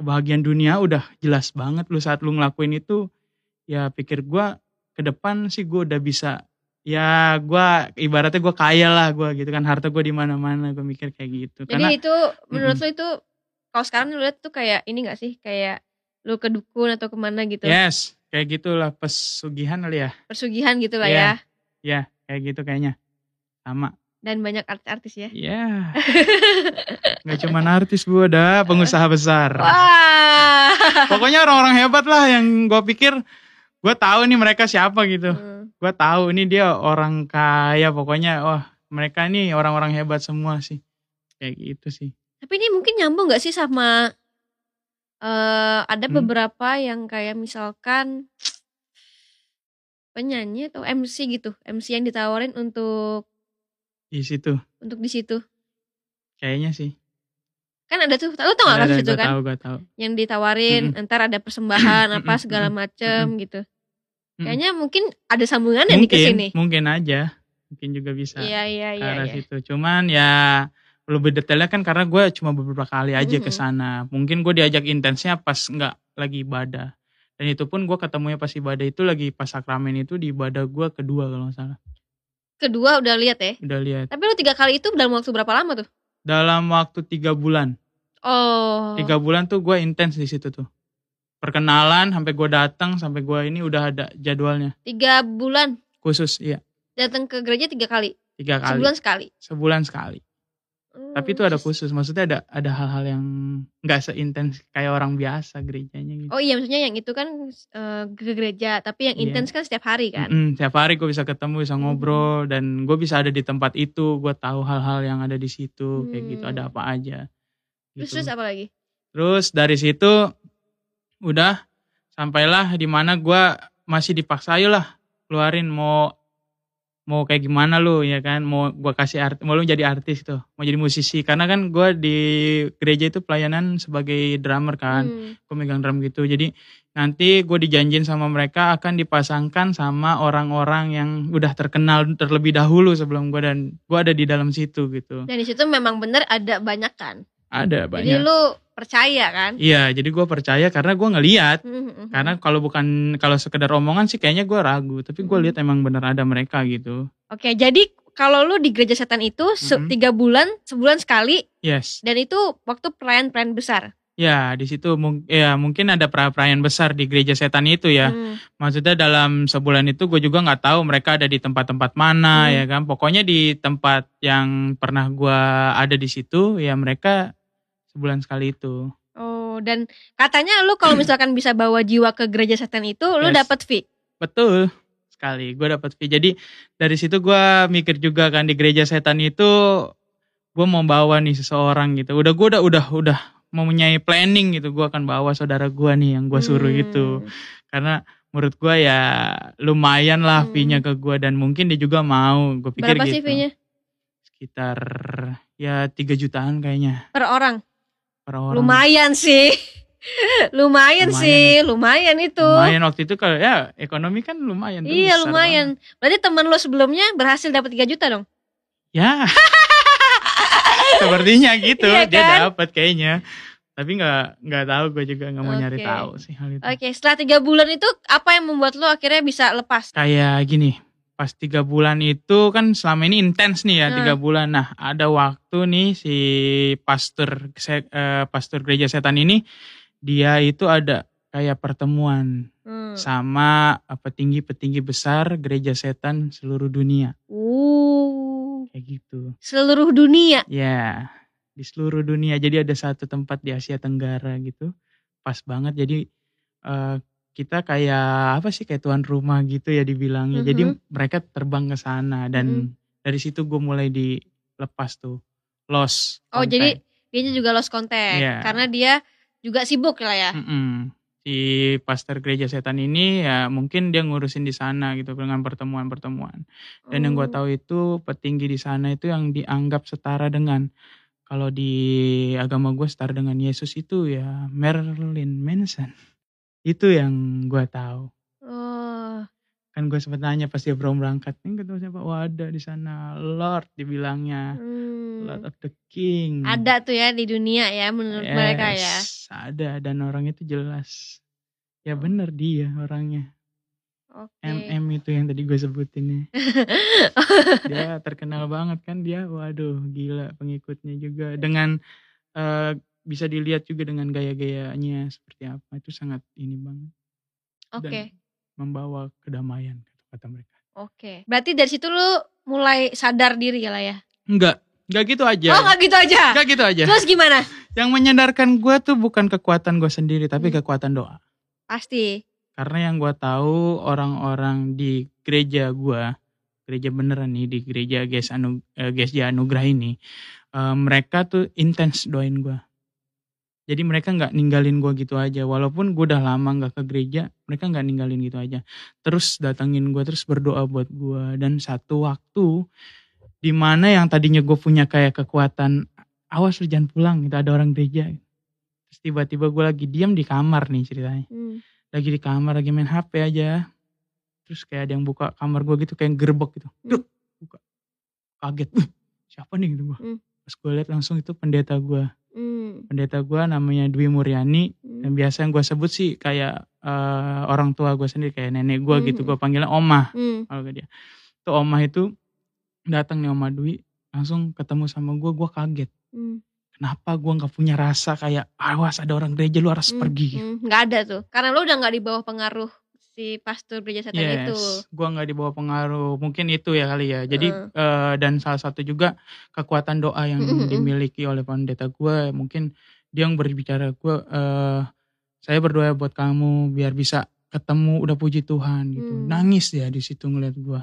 kebahagiaan dunia udah jelas banget lu saat lu ngelakuin itu ya pikir gue ke depan sih gue udah bisa ya gue ibaratnya gue kaya lah gue gitu kan harta gue di mana mana gue mikir kayak gitu. Jadi karena itu menurut lu itu kalau sekarang lu lihat tuh kayak ini gak sih? Kayak lu ke dukun atau ke mana gitu? Yes kayak gitulah pesugihan kali ya. Persugihan gitu lah Iya. ya. ya kayak gitu kayaknya. Sama dan banyak artis-artis ya Ya, nggak cuma artis bu, ada pengusaha besar. wah Pokoknya orang-orang hebat lah yang gue pikir, gue tahu nih mereka siapa gitu. Hmm. Gue tahu ini dia orang kaya, pokoknya wah mereka nih orang-orang hebat semua sih. Kayak gitu sih. tapi ini mungkin nyambung gak sih sama eh ada Hmm. beberapa yang kayak misalkan penyanyi atau MC gitu MC yang ditawarin untuk Di situ, untuk di situ kayaknya sih. kan ada tuh lu tau gak kasus itu kan tahu, gue tahu. yang ditawarin ntar ada persembahan apa segala macem gitu Mm-mm. kayaknya mungkin ada sambungannya nih ke Mungkin, sini mungkin aja, mungkin juga bisa iya iya ke iya arah iya. situ. Cuman ya lebih detailnya kan karena gue cuma beberapa kali aja ke Mhm. sana. Mungkin gue diajak intensnya pas nggak lagi ibadah. Dan itu pun gue ketemunya pas ibadah itu lagi pas sakramen itu di ibadah gue kedua kalau nggak salah. Kedua udah lihat ya. Udah lihat. Tapi lu tiga kali itu dalam waktu berapa lama tuh? Dalam waktu tiga bulan. Oh. Tiga bulan tuh gue intens di situ tuh. Perkenalan sampai gue datang sampai gue ini udah ada jadwalnya Tiga bulan khusus iya datang ke gereja tiga kali. tiga kali Sebulan sekali. sebulan sekali. Hmm, Tapi itu ada khusus, maksudnya ada ada hal-hal yang nggak seintens kayak orang biasa gerejanya gitu. Oh iya maksudnya yang itu kan eh, ke gereja, tapi yang Iya. intens kan setiap hari kan. Mm-mm, tiap hari gue bisa ketemu, bisa ngobrol, dan gue bisa ada di tempat itu, gue tahu hal-hal yang ada di situ, kayak gitu, Hmm. ada apa aja. Terus Gitu. terus apa lagi? Terus dari situ udah sampailah di mana gue masih dipaksa lah keluarin mau mau kayak gimana lu ya kan? Mau gue kasih art mau lu jadi artis tuh mau jadi musisi. Karena kan gue di gereja itu pelayanan sebagai drummer kan. Hmm. gue megang drum gitu. Jadi nanti gue dijanjin sama mereka akan dipasangkan sama orang-orang yang udah terkenal terlebih dahulu sebelum gue dan gue ada di dalam situ gitu. Dan di situ memang bener ada banyak kan. ada Jadi banyak. lu percaya kan? iya jadi gue percaya karena gue ngeliat Hmm, hmm, hmm. karena kalau bukan kalau sekedar omongan sih kayaknya gue ragu tapi gue lihat emang bener ada mereka gitu Oke, jadi kalau lu di gereja setan itu Mhm. tiga bulan, sebulan sekali, yes dan itu waktu perayaan-perayaan besar. ya di situ mung- ya mungkin ada perayaan besar di gereja setan itu ya Hmm. maksudnya dalam sebulan itu gue juga nggak tahu mereka ada di tempat-tempat mana Hmm. ya kan pokoknya di tempat yang pernah gue ada di situ ya mereka sebulan sekali itu Oh, dan katanya lu kalau misalkan bisa bawa jiwa ke gereja setan itu, lu Yes. dapat fee. betul sekali gue dapat fee jadi dari situ gue mikir juga kan di gereja setan itu gue mau bawa nih seseorang gitu udah gue udah udah udah mempunyai planning gitu gue akan bawa saudara gue nih yang gue suruh Hmm. gitu karena menurut gue ya lumayan lah Hmm. fee-nya ke gue dan mungkin dia juga mau gue pikir Berapa gitu sih fee-nya sekitar ya 3 jutaan kayaknya per orang? Per orang Lumayan sih. lumayan, Lumayan sih, lumayan itu. lumayan waktu itu kalau ya ekonomi kan lumayan Iya besar lumayan. Berarti teman lo sebelumnya berhasil dapat 3 juta dong? banget. ya sepertinya gitu Iya dia kan? dapat kayaknya tapi nggak nggak tahu gue juga nggak mau nyari Oke. tahu sih hal itu Oke, setelah tiga bulan itu apa yang membuat lo akhirnya bisa lepas? kayak gini pas tiga bulan itu kan selama ini intens nih ya Hmm. tiga bulan. Nah ada waktu nih si pastor se- eh, pastor gereja setan ini dia itu ada kayak pertemuan Hmm. sama petinggi-petinggi besar gereja setan seluruh dunia. Uh, kayak gitu. Seluruh dunia. ya di seluruh dunia. Jadi ada satu tempat di Asia Tenggara gitu. Pas banget. Jadi eh, kita kayak apa sih kayak tuan rumah gitu ya dibilangnya jadi Mhm. mereka terbang ke sana dan dari situ gue mulai dilepas tuh los Oh, konten. jadi dia juga lost contact Iya. karena dia juga sibuk lah ya. Mm-mm. si pastor gereja setan ini ya mungkin dia ngurusin di sana gitu dengan pertemuan-pertemuan dan yang gue Oh. tahu itu petinggi di sana itu yang dianggap setara dengan kalau di agama gue setara dengan Yesus itu ya Marilyn Manson itu yang gue tahu. Oh, kan gue sempat nanya pas dia belum berangkat ini ketemu siapa? Oh ada di sana. Lord dibilangnya. Hmm. Lord of the King. Ada tuh ya di dunia ya menurut mereka ya. Yes, ada. Dan orang itu jelas. Ya bener dia orangnya. Oke. MM itu yang tadi gue sebutin ya. Dia terkenal banget kan dia. Waduh gila pengikutnya juga. Dengan eh, bisa dilihat juga dengan gaya-gayanya seperti apa itu sangat ini banget Oke. membawa kedamaian kata mereka Oke. Berarti dari situ lu mulai sadar diri lah ya. enggak enggak gitu aja Oh, nggak gitu aja. enggak gitu aja Terus gimana? yang menyadarkan gue tuh bukan kekuatan gue sendiri tapi Hmm. kekuatan doa Pasti. karena yang gue tahu orang-orang di gereja gue gereja beneran nih di gereja Ges Anu eh, Gesja Anugrah ini eh, mereka tuh intens doain gue jadi mereka nggak ninggalin gue gitu aja. Walaupun gue udah lama nggak ke gereja mereka nggak ninggalin gitu aja. Terus datangin gue terus berdoa buat gue dan satu waktu di mana yang tadinya gue punya kayak kekuatan awas lu jangan pulang gitu ada orang gereja. Terus tiba-tiba gue lagi diam di kamar nih ceritanya. Hmm. lagi di kamar lagi main HP aja. Terus kayak ada yang buka kamar gue gitu kayak gerbek gitu. Hmm. Duk, buka. Kaget. "Wih, siapa nih gitu gue Hmm. pas gue lihat langsung itu pendeta gue Hmm. pendeta gue namanya Dwi Muryani Hmm. dan biasa yang gue sebut sih kayak eh, orang tua gue sendiri kayak nenek gue gitu Mhm. gue panggilnya Oma Hmm. kalau dia tuh Oma itu datang nih Oma Dwi langsung ketemu sama gue gue kaget Hmm. kenapa gue nggak punya rasa kayak awas ada orang gereja lu harus Hmm. pergi Hmm. Nggak ada tuh. Karena lu udah nggak di bawah pengaruh si pastor gereja setan itu. Yes, gue nggak dibawa pengaruh. Mungkin itu ya kali ya. Jadi Heeh. eh, dan salah satu juga kekuatan doa yang Mm-mm. dimiliki oleh pendeta gue. Mungkin dia yang berbicara gue. eh saya berdoa buat kamu biar bisa ketemu. Udah puji Tuhan gitu. Hmm. Nangis dia di situ ngeliat gue.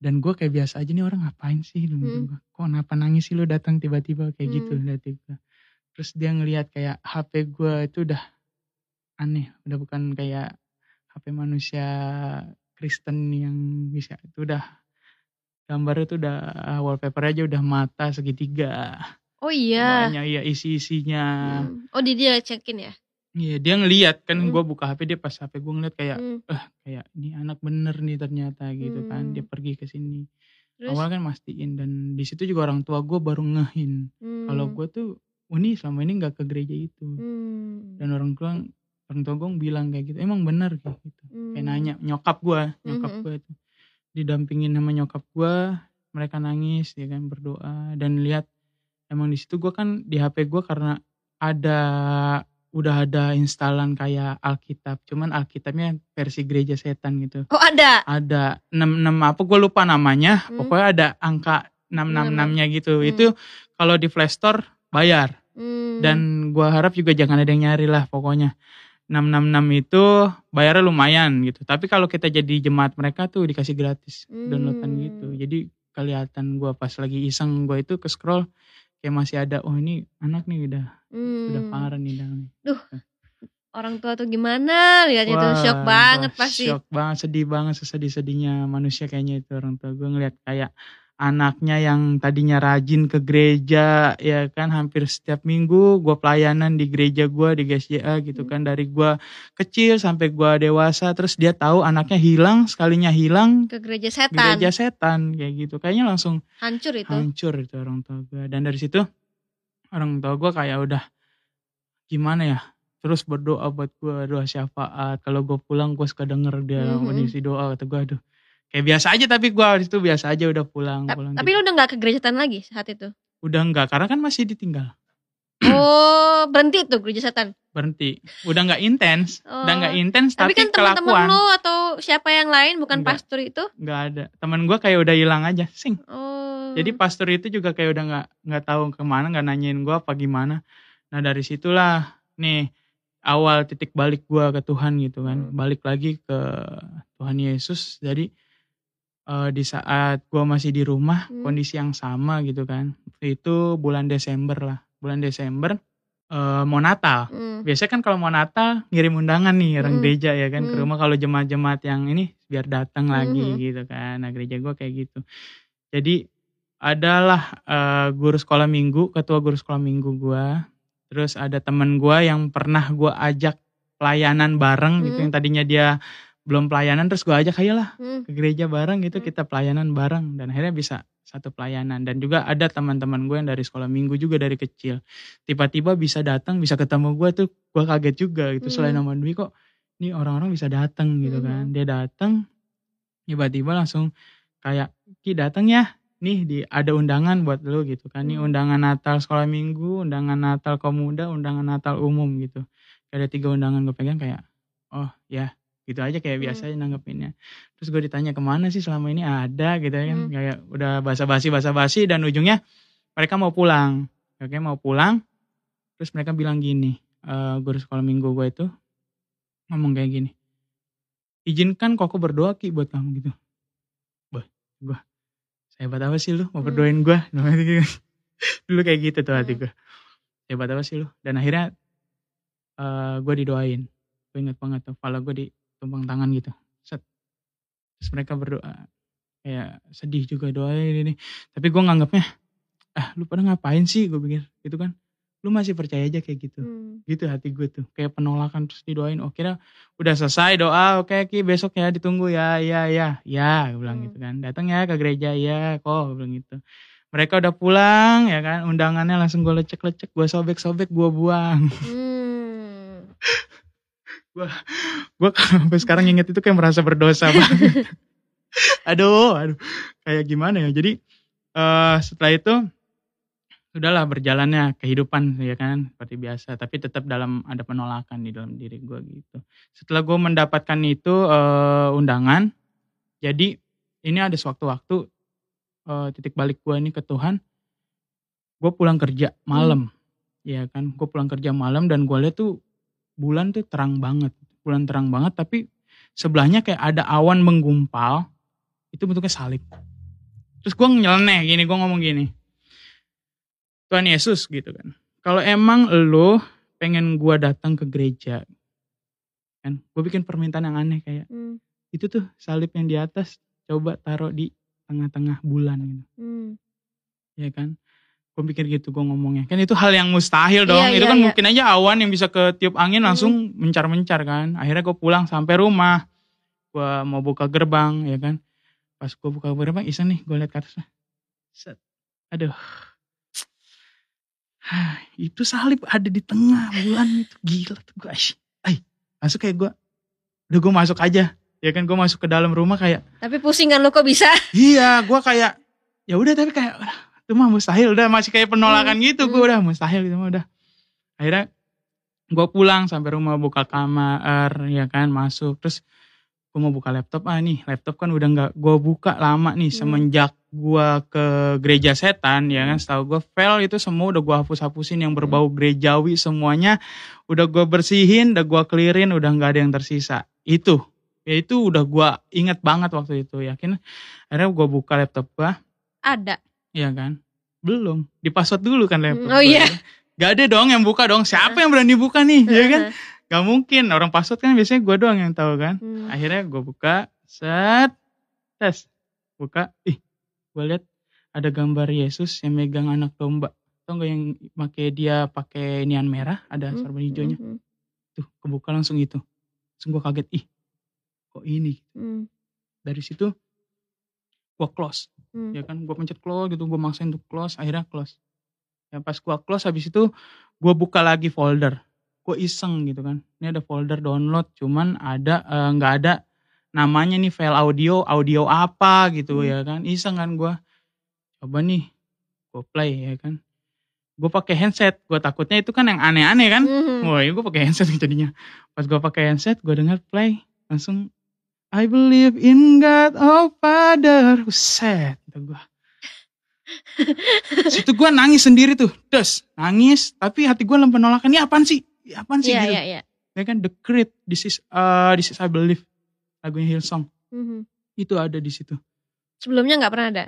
Dan gue kayak biasa aja nih orang ngapain sih Hmm. gua. Kok kenapa nangis sih lu datang tiba-tiba kayak gitu Hmm. liat gue. Terus dia ngelihat kayak HP gue itu udah aneh, udah bukan kayak HP manusia Kristen yang bisa itu udah gambarnya tuh udah wallpaper aja udah mata segitiga Oh iya. banyak ya isi-isinya Hmm. Oh di dia cekin ya. iya dia ngeliat kan Hmm. gue buka HP dia pas HP gue ngeliat kayak Hmm. kayak ini anak bener nih ternyata gitu kan Hmm. dia pergi ke sini Terus. awal kan mastiin dan di situ juga orang tua gue baru ngehin Hmm. kalau gue tuh Uni selama ini nggak ke gereja itu Hmm. dan orang tua orang tua gue bilang kayak gitu emang bener kayak gitu kayak Hmm. nanya nyokap gue nyokap Mhm. gue itu didampingin sama nyokap gue mereka nangis ya kan berdoa dan lihat emang di situ gue kan di HP gue karena ada udah ada instalan kayak Alkitab cuman Alkitabnya versi gereja setan gitu Oh ada. ada 66 apa gue lupa namanya Hmm. pokoknya ada angka 666 nya gitu Hmm. itu kalau di Play Store bayar Hmm. dan gua harap juga jangan ada yang nyari lah pokoknya 666 itu bayarnya lumayan gitu. Tapi kalau kita jadi jemaat mereka tuh dikasih gratis downloadan Hmm. gitu. Jadi kelihatan gua pas lagi iseng gua itu ke scroll kayak masih ada oh ini anak nih udah Hmm. udah parah nih dalamnya Orang tua tuh gimana? Lihatnya tuh shock banget wah, pasti. shock banget sedih banget sesedih-sedihnya manusia kayaknya itu orang tua. Gue ngeliat kayak anaknya yang tadinya rajin ke gereja ya kan hampir setiap minggu gue pelayanan di gereja gue di GSJA gitu Hmm. kan dari gue kecil sampai gue dewasa terus dia tahu anaknya hilang sekalinya hilang Ke gereja setan. gereja setan kayak gitu kayaknya langsung Hancur itu. hancur itu orang tua gue dan dari situ orang tua gue kayak udah gimana ya terus berdoa buat gue doa syafaat kalau gue pulang gue suka denger dia Mhm. mengisi doa kata gue aduh kayak biasa aja tapi gue itu biasa aja udah pulang Ta- pulang Tapi gitu. lu udah gak ke gereja setan lagi saat itu? udah enggak karena kan masih ditinggal Oh berhenti tuh gereja setan. berhenti udah nggak intens udah Oh. nggak intens Tapi, tapi, kan teman-teman lu atau siapa yang lain bukan Enggak. pastor itu? nggak ada teman gue kayak udah hilang aja sing Oh. Jadi pastor itu juga kayak udah nggak nggak tahu ke mana, nggak nanyain gue apa gimana. Nah dari situlah nih awal titik balik gue ke Tuhan gitu kan, Hmm. balik lagi ke Tuhan Yesus. Jadi eh, di saat gue masih di rumah, Hmm. kondisi yang sama gitu kan. Itu bulan Desember lah, bulan Desember eh, mau Natal. Hmm. Biasanya kan kalau mau Natal ngirim undangan nih orang Hmm. gereja ya kan ke Hmm. rumah kalau jemaat-jemaat yang ini biar datang lagi Mhm. gitu kan. Nah gereja gue kayak gitu. Jadi adalah eh, guru sekolah minggu, ketua guru sekolah minggu gue. Terus ada temen gue yang pernah gue ajak pelayanan bareng gitu Hmm. yang tadinya dia belum pelayanan terus gue ajak ayolah Hmm. ke gereja bareng gitu Hmm. kita pelayanan bareng dan akhirnya bisa satu pelayanan dan juga ada teman-teman gue yang dari sekolah minggu juga dari kecil tiba-tiba bisa datang bisa ketemu gue tuh gue kaget juga gitu selain Hmm. nama Dwi kok ini orang-orang bisa datang gitu Mhm. kan dia datang tiba-tiba langsung kayak ki datang ya nih di ada undangan buat lu gitu kan nih Hmm. undangan Natal sekolah minggu undangan Natal pemuda undangan Natal umum gitu Kayak ada tiga undangan gue pegang kayak oh ya gitu aja kayak Hmm. biasa aja nanggepinnya. Terus gue ditanya ke mana sih selama ini? Ada gitu kan. Hmm. kayak udah basa-basi basa-basi dan ujungnya mereka mau pulang. Oke mau pulang. Terus mereka bilang gini eh guru sekolah minggu gue itu ngomong kayak gini izinkan koko berdoa ki buat kamu gitu. Bah gue hebat apa sih lu mau Hmm. berdoain gue dulu kayak gitu tuh hati Hmm. gue hebat apa sih lu? Dan akhirnya eh gue didoain. Gue inget banget tuh kepala gue ditumpang tangan gitu. Set. Terus mereka berdoa. Kayak sedih juga doain ini tapi gue nganggapnya ah lu pada ngapain sih? Gue pikir gitu kan. Lu masih percaya aja kayak gitu. Hmm. gitu hati gue tuh. Kayak penolakan terus didoain. Oh kira udah selesai doa. Oke ki besok ya ditunggu ya. Ya ya ya gue bilang Hmm. gitu kan. Datang ya ke gereja. Ya kok gue bilang gitu. Mereka udah pulang ya kan. Undangannya langsung gue lecek-lecek gue sobek-sobek gue buang. Hmm. Gue sampai sekarang inget itu kayak merasa berdosa banget. Aduh aduh. Kayak gimana ya? Jadi eh setelah itu sudahlah berjalannya kehidupan ya kan? Seperti biasa. Tapi tetap dalam ada penolakan di dalam diri gue gitu. Setelah gue mendapatkan itu eh, undangan jadi ini ada sewaktu-waktu eh, titik balik gue ini ke Tuhan gue pulang kerja malam. Ya kan? Gue pulang kerja malam dan gue lihat tuh bulan tuh terang banget. Bulan terang banget tapi sebelahnya kayak ada awan menggumpal itu bentuknya salib. Terus gue nyeleneh gini gue ngomong gini Tuhan Yesus gitu kan. Kalau emang lo pengen gue datang ke gereja kan gue bikin permintaan yang aneh kayak Hmm. itu tuh salib yang di atas coba taruh di tengah-tengah bulan gitu. Hmm. ya kan gue pikir gitu gue ngomongnya. Kan itu hal yang mustahil dong. Iya, itu iya, kan iya. mungkin aja awan yang bisa ketiup angin langsung mencar-mencar kan. Akhirnya gue pulang sampai rumah. Gue mau buka gerbang ya kan. Pas gue buka gerbang iseng nih gue liat ke atas set. Aduh. Hah, itu salib ada di tengah bulan itu. Gila tuh gue ay langsung kayak gue udah gue masuk aja. Ya kan gue masuk ke dalam rumah kayak Tapi pusing kan lo kok bisa? Iya, gua kayak ya udah tapi kayak "Ah, itu mah mustahil udah masih kayak penolakan gitu hmm. gua udah mustahil gitu mah udah. Akhirnya gua pulang sampai rumah buka kamar ya kan masuk terus gua mau buka laptop ah nih laptop kan udah nggak gua buka lama nih Hmm. semenjak gua ke gereja setan ya kan setahu gua file itu semua udah gua hapus-hapusin yang berbau gerejawi semuanya udah gua bersihin udah gua clearin udah nggak ada yang tersisa itu ya itu udah gua inget banget waktu itu yakin akhirnya gua buka laptop gua Ada. Ya kan? Belum. Di password dulu kan laptop Oh gua. iya. gak ada dong yang buka dong. Siapa yang berani buka nih? Ya kan? Gak mungkin. Orang password kan biasanya gua doang yang tahu kan? Hmm. akhirnya gua buka set tes. Buka. Ih gua lihat ada gambar Yesus yang megang anak domba. Tau gak yang pakai dia pakai nian merah? Ada Hmm. sorban hijaunya. Hmm. tuh kebuka langsung itu. Langsung gua kaget. Ih kok ini? Hmm. dari situ gua close Hmm. ya kan gua pencet close gitu gua maksain untuk close akhirnya close ya pas gua close habis itu gua buka lagi folder gua iseng gitu kan ini ada folder download cuman ada eh, nggak ada namanya nih file audio audio apa gitu Hmm. ya kan iseng kan gua coba nih gua play ya kan gua pakai handset gua takutnya itu kan yang aneh-aneh kan Hmm. Wah, gue pakai handset jadinya. Pas gue pakai handset, gue denger play, langsung I believe in God, oh Father. Buset, kata gue. Situ gue nangis sendiri tuh, des, nangis. Tapi hati gue lem penolakan, ini apaan sih? Ini apaan sih Iya, gitu? iya, iya. Ya kan, The Creed, This is, uh, This is I Believe. Lagunya Hillsong. Hmm. Itu ada di situ. Sebelumnya nggak pernah ada.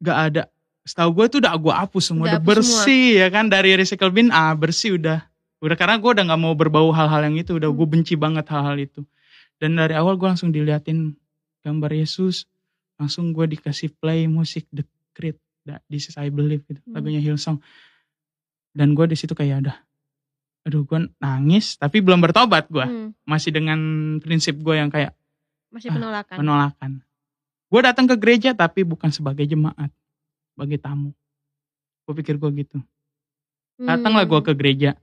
Gak ada. Setahu gue tuh udah gue hapus semua, Udah udah, bersih ya kan dari recycle bin ah bersih udah. Udah karena gue udah nggak mau berbau hal-hal yang itu, udah Hmm. gue benci banget hal-hal itu. Dan dari awal gue langsung diliatin gambar Yesus, langsung gue dikasih play musik The Creed, This is I Believe gitu, Hmm. lagunya Hillsong. Dan gue di situ kayak udah, aduh gue nangis, tapi belum bertobat gue, Hmm. masih dengan prinsip gue yang kayak Masih Ah, penolakan. penolakan. Gue datang ke gereja tapi bukan sebagai jemaat, sebagai tamu. Gue pikir gue gitu. Datanglah gue Hmm. ke gereja.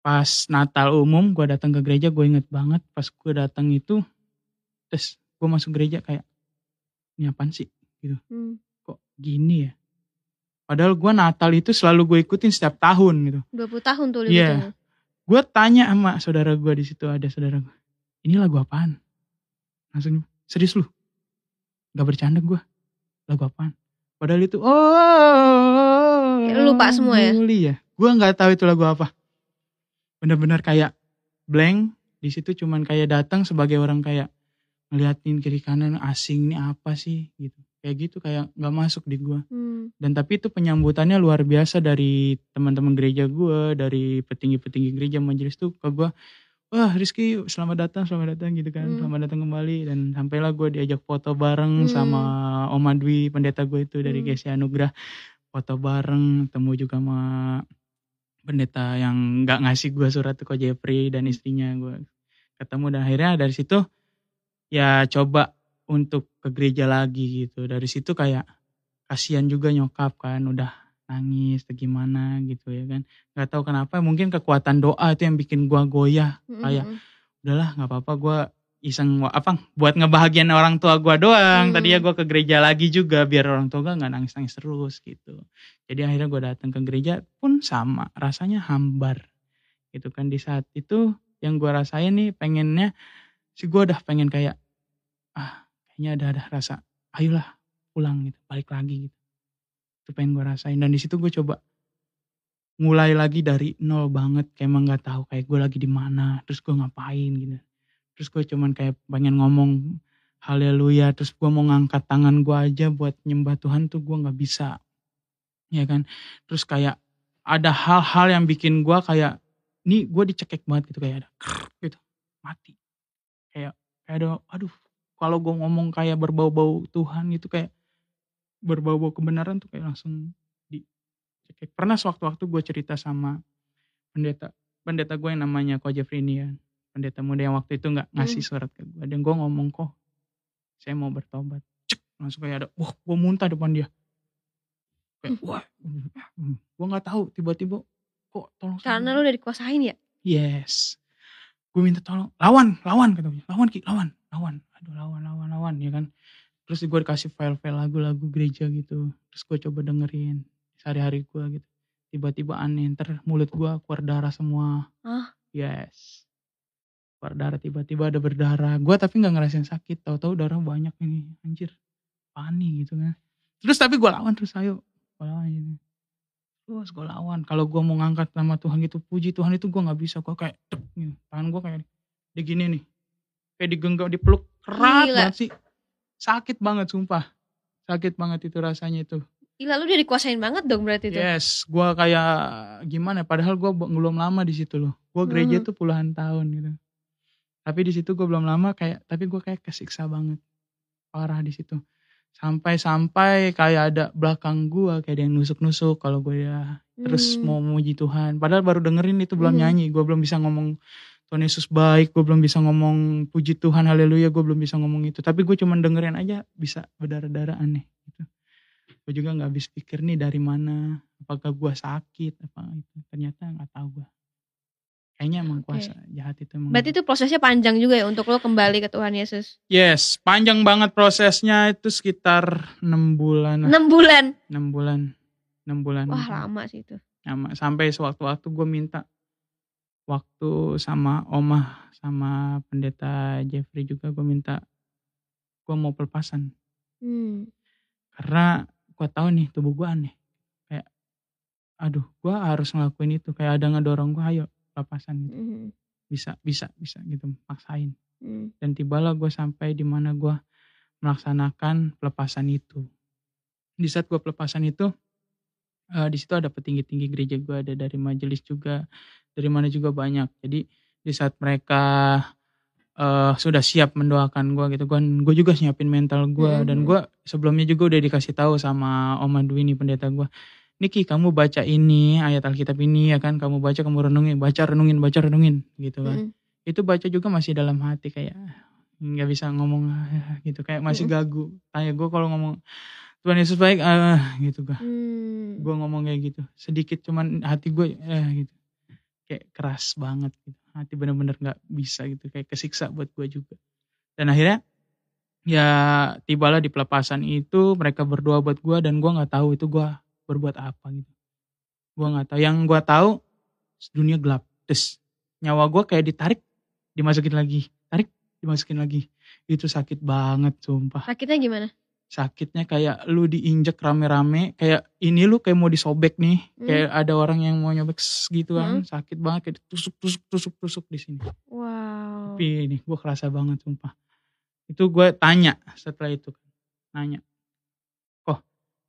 Pas Natal umum gue datang ke gereja gue inget banget pas gue datang itu, terus gue masuk gereja kayak ini apaan sih gitu. Hmm. Kok gini ya? Padahal gue Natal itu selalu gue ikutin setiap tahun gitu. 20 tahun tuh Iya. liburannya. Gue tanya sama saudara gue di situ ada saudara gue. Ini lagu apaan? Langsung serius lu? Gak bercanda gue. Lagu apaan? Padahal itu oh Ya, lupa semua ya? Mulia. Gue nggak tahu itu lagu apa. Bener-bener kayak blank. Di situ cuman kayak datang sebagai orang kayak ngeliatin kiri kanan asing ini apa sih gitu. Kayak gitu kayak nggak masuk di gue Hmm. dan tapi itu penyambutannya luar biasa dari teman-teman gereja gue dari petinggi-petinggi gereja majelis tuh ke gue wah Rizky selamat datang selamat datang gitu kan Hmm. selamat datang kembali dan sampailah gue diajak foto bareng Hmm. sama Om Adwi pendeta gue itu dari Hmm. GC Anugerah foto bareng temu juga sama pendeta yang nggak ngasih gue surat tuh kok Jeffrey dan istrinya gue ketemu dan akhirnya dari situ ya coba untuk ke gereja lagi gitu. Dari situ kayak kasihan juga nyokap kan udah nangis atau gimana gitu ya kan. Nggak tahu kenapa mungkin kekuatan doa itu yang bikin gua goyah. Kayak udahlah nggak apa-apa gua iseng apa buat ngebahagiain orang tua gua doang. Hmm. tadi ya gua ke gereja lagi juga biar orang tua gua nggak nangis-nangis terus gitu. Jadi akhirnya gua datang ke gereja pun sama rasanya hambar gitu kan. Di saat itu yang gua rasain nih pengennya si gua udah pengen kayak ah kayaknya ada ada rasa ayolah pulang gitu balik lagi gitu. Itu pengen gue rasain dan di situ gue coba mulai lagi dari nol banget kayak emang nggak tahu kayak gue lagi di mana terus gue ngapain gitu. Terus gue cuman kayak pengen ngomong haleluya terus gue mau ngangkat tangan gue aja buat nyembah Tuhan tuh gue nggak bisa ya kan. Terus kayak ada hal-hal yang bikin gue kayak nih gue dicekek banget gitu kayak ada gitu mati kayak kayak ada aduh kalau gue ngomong kayak berbau-bau Tuhan gitu kayak berbau-bau kebenaran tuh kayak langsung dicekek pernah sewaktu-waktu gue cerita sama pendeta pendeta gue yang namanya Ko Jeffrey ini ya. Pendeta muda yang waktu itu nggak ngasih surat ke gue dan gue ngomong kok saya mau bertobat? Cek langsung kayak ada wah gue muntah depan dia. Kayak wah gue nggak tahu tiba-tiba kok tolong Karena lu udah dikuasain ya? Yes. Gue minta tolong. Lawan, lawan katanya. Lawan Ki, lawan, lawan. Aduh lawan, lawan, lawan ya kan. Terus gue dikasih file-file lagu-lagu gereja gitu. Terus gue coba dengerin sehari-hari gue gitu. Tiba-tiba aneh, ntar mulut gue keluar darah semua. Hah? Yes. Keluar darah, tiba-tiba ada berdarah. Gue tapi gak ngerasain sakit. Tahu-tahu darah banyak ini. Anjir. Panik gitu kan. Terus tapi gue lawan terus ayo. Gue lawan gitu terus gue lawan. Kalau gue mau ngangkat nama Tuhan gitu puji Tuhan itu gue nggak bisa. Gue kayak dek gitu. tangan gue kayak di gini nih. Kayak digenggam dipeluk. Kerat Gila. banget sih. Sakit banget sumpah. Sakit banget itu rasanya itu. Gila lu udah dikuasain banget dong berarti itu. yes gue kayak gimana ya, padahal gue belum lama di situ loh. Gue gereja Hmm. tuh puluhan tahun gitu. Tapi di situ gue belum lama kayak tapi gue kayak kesiksa banget. Parah di situ sampai-sampai kayak ada belakang gue kayak ada yang nusuk-nusuk kalau gue ya terus Hmm. mau memuji Tuhan. Padahal baru dengerin itu belum Mhm. nyanyi, gue belum bisa ngomong Tuhan Yesus baik, gue belum bisa ngomong puji Tuhan, haleluya, gue belum bisa ngomong itu. Tapi gue cuman dengerin aja bisa berdarah-darah aneh gitu. Gue juga nggak habis pikir nih dari mana, apakah gue sakit apa itu. Ternyata nggak tahu gue. Kayaknya emang kuasa jahat itu emang. Berarti itu prosesnya panjang juga ya untuk lo kembali ke Tuhan Yesus. Yes, panjang banget prosesnya itu sekitar 6 bulan. 6 bulan. 6 bulan. 6 bulan. Wah lama sih itu. Lama. Sampai sewaktu-waktu gue minta waktu sama Omah sama pendeta Jeffrey juga gue minta gue mau pelepasan Hmm. karena gue tahu nih tubuh gue aneh kayak aduh gue harus ngelakuin itu kayak ada ngedorong gue ayo pelepasan gitu Hmm. bisa bisa bisa gitu maksain Hmm. dan tibalah gue sampai di mana gue melaksanakan pelepasan itu di saat gue pelepasan itu eh, di situ ada petinggi-tinggi gereja gue ada dari majelis juga dari mana juga banyak jadi di saat mereka eh, sudah siap mendoakan gue gitu gue gue juga siapin mental gue Mhm. dan gue sebelumnya juga udah dikasih tahu sama Om Adwini pendeta gue Niki kamu baca ini ayat Alkitab ini ya kan? Kamu baca kamu renungin baca renungin baca renungin gitu kan. Hmm. itu baca juga masih dalam hati kayak nggak bisa ngomong gitu. Kayak masih Mm-mm. gagu. Tanya gue kalau ngomong Tuhan Yesus baik ah gitu gue Hmm. gue ngomong kayak gitu. Sedikit cuman hati gue eh gitu. Kayak keras banget gitu. Hati bener-bener nggak bisa gitu. Kayak kesiksa buat gue juga. Dan akhirnya ya tibalah di pelepasan itu mereka berdoa buat gue dan gue nggak tahu itu gue berbuat apa gitu. Gue nggak tahu. Yang gue tahu dunia gelap. Terus nyawa gue kayak ditarik dimasukin lagi. Tarik dimasukin lagi. Itu sakit banget sumpah. Sakitnya gimana? sakitnya kayak lu diinjek rame-rame kayak ini lu kayak mau disobek nih. Hmm. kayak ada orang yang mau nyobek gitu kan. Sakit banget kayak tusuk tusuk tusuk tusuk di sini. Wow. tapi ini gue kerasa banget sumpah. Itu gue tanya setelah itu nanya. kok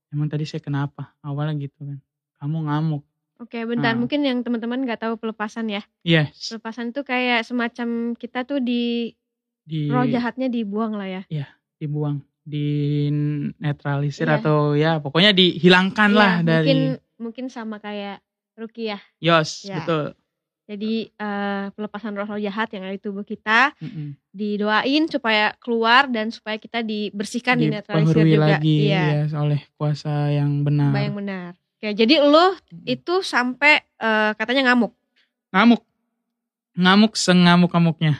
emang tadi saya kenapa awalnya gitu kan kamu ngamuk Oke, bentar. Nah. Mungkin yang teman-teman nggak tahu pelepasan ya. yes Pelepasan tuh kayak semacam kita tuh di di roh jahatnya dibuang lah ya. dibuang dinetralisir Iya. atau ya pokoknya dihilangkan Iya, lah dari Mungkin mungkin sama kayak Rukiah. Yos Ya. betul Jadi eh, pelepasan roh-roh jahat yang ada di tubuh kita Mm-mm. didoain supaya keluar dan supaya kita dibersihkan, dinetralisir Dipengaruhi juga. lagi Iya, ya oleh kuasa yang benar. Yang benar. Oke, jadi lo Mm-mm. itu sampai eh, katanya ngamuk. ngamuk ngamuk sengamuk ngamuknya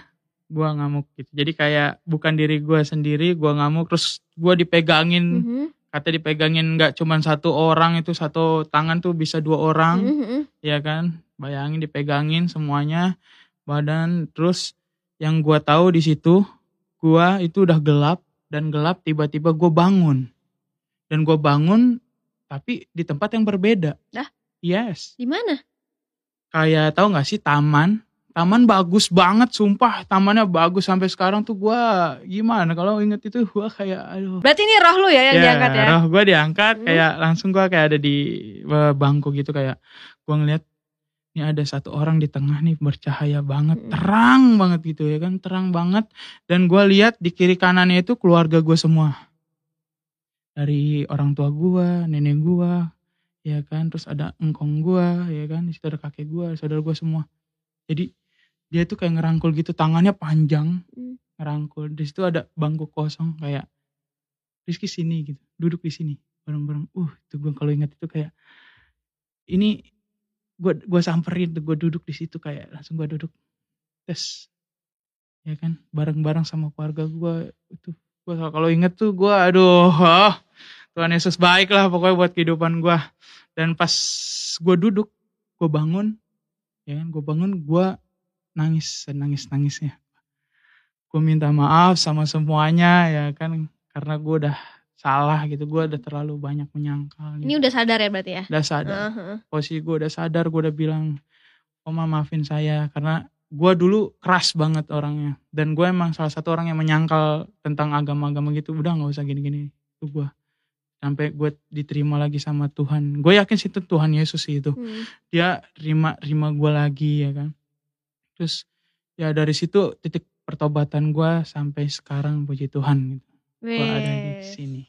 gua ngamuk gitu jadi kayak bukan diri gua sendiri gua ngamuk terus gua dipegangin Mhm, kata dipegangin nggak cuman satu orang itu satu tangan tuh bisa dua orang mhm, mhm. ya kan bayangin dipegangin semuanya badan terus yang gua tahu di situ gua itu udah gelap dan gelap tiba-tiba gua bangun dan gua bangun tapi di tempat yang berbeda Dah? yes Di mana? kayak tahu nggak sih taman taman bagus banget sumpah tamannya bagus sampai sekarang tuh gua gimana kalau inget itu gua kayak aduh Berarti ini roh lu ya yang diangkat ya? roh gua diangkat Hmm. kayak langsung gua kayak ada di eh, bangku gitu kayak gua ngeliat ini ada satu orang di tengah nih bercahaya banget. Hmm. terang banget gitu ya kan terang banget. Dan gua lihat di kiri kanannya itu keluarga gua semua. Dari orang tua gua nenek gua ya kan. Terus ada engkong gua ya kan. Di situ ada kakek gua saudara gua semua. Jadi dia tuh kayak ngerangkul gitu tangannya panjang. Hmm. ngerangkul. Di situ ada bangku kosong kayak Rizky sini gitu duduk di sini bareng-bareng. Uh itu gue kalau ingat itu kayak ini gue gua samperin gue duduk di situ kayak langsung gue duduk tes ya kan bareng-bareng sama keluarga gue itu gue kalau inget tuh gue aduh ah, Tuhan Yesus baik lah pokoknya buat kehidupan gue dan pas gue duduk gue bangun ya kan gue bangun gue nangis nangis nangisnya. Gue minta maaf sama semuanya ya kan karena gue udah salah gitu gue udah terlalu banyak menyangkal Ini gitu. udah sadar ya berarti ya? udah sadar. Heeh. posisi gue udah sadar gue udah bilang oma maafin saya karena gue dulu keras banget orangnya. Dan gue emang salah satu orang yang menyangkal tentang agama-agama gitu. Udah nggak usah gini-gini. Itu gue sampai gue diterima lagi sama Tuhan. Gue yakin sih itu Tuhan Yesus sih itu. Hmm. dia terima terima gue lagi ya kan. Terus ya dari situ titik pertobatan gue sampai sekarang puji Tuhan gitu gue ada di sini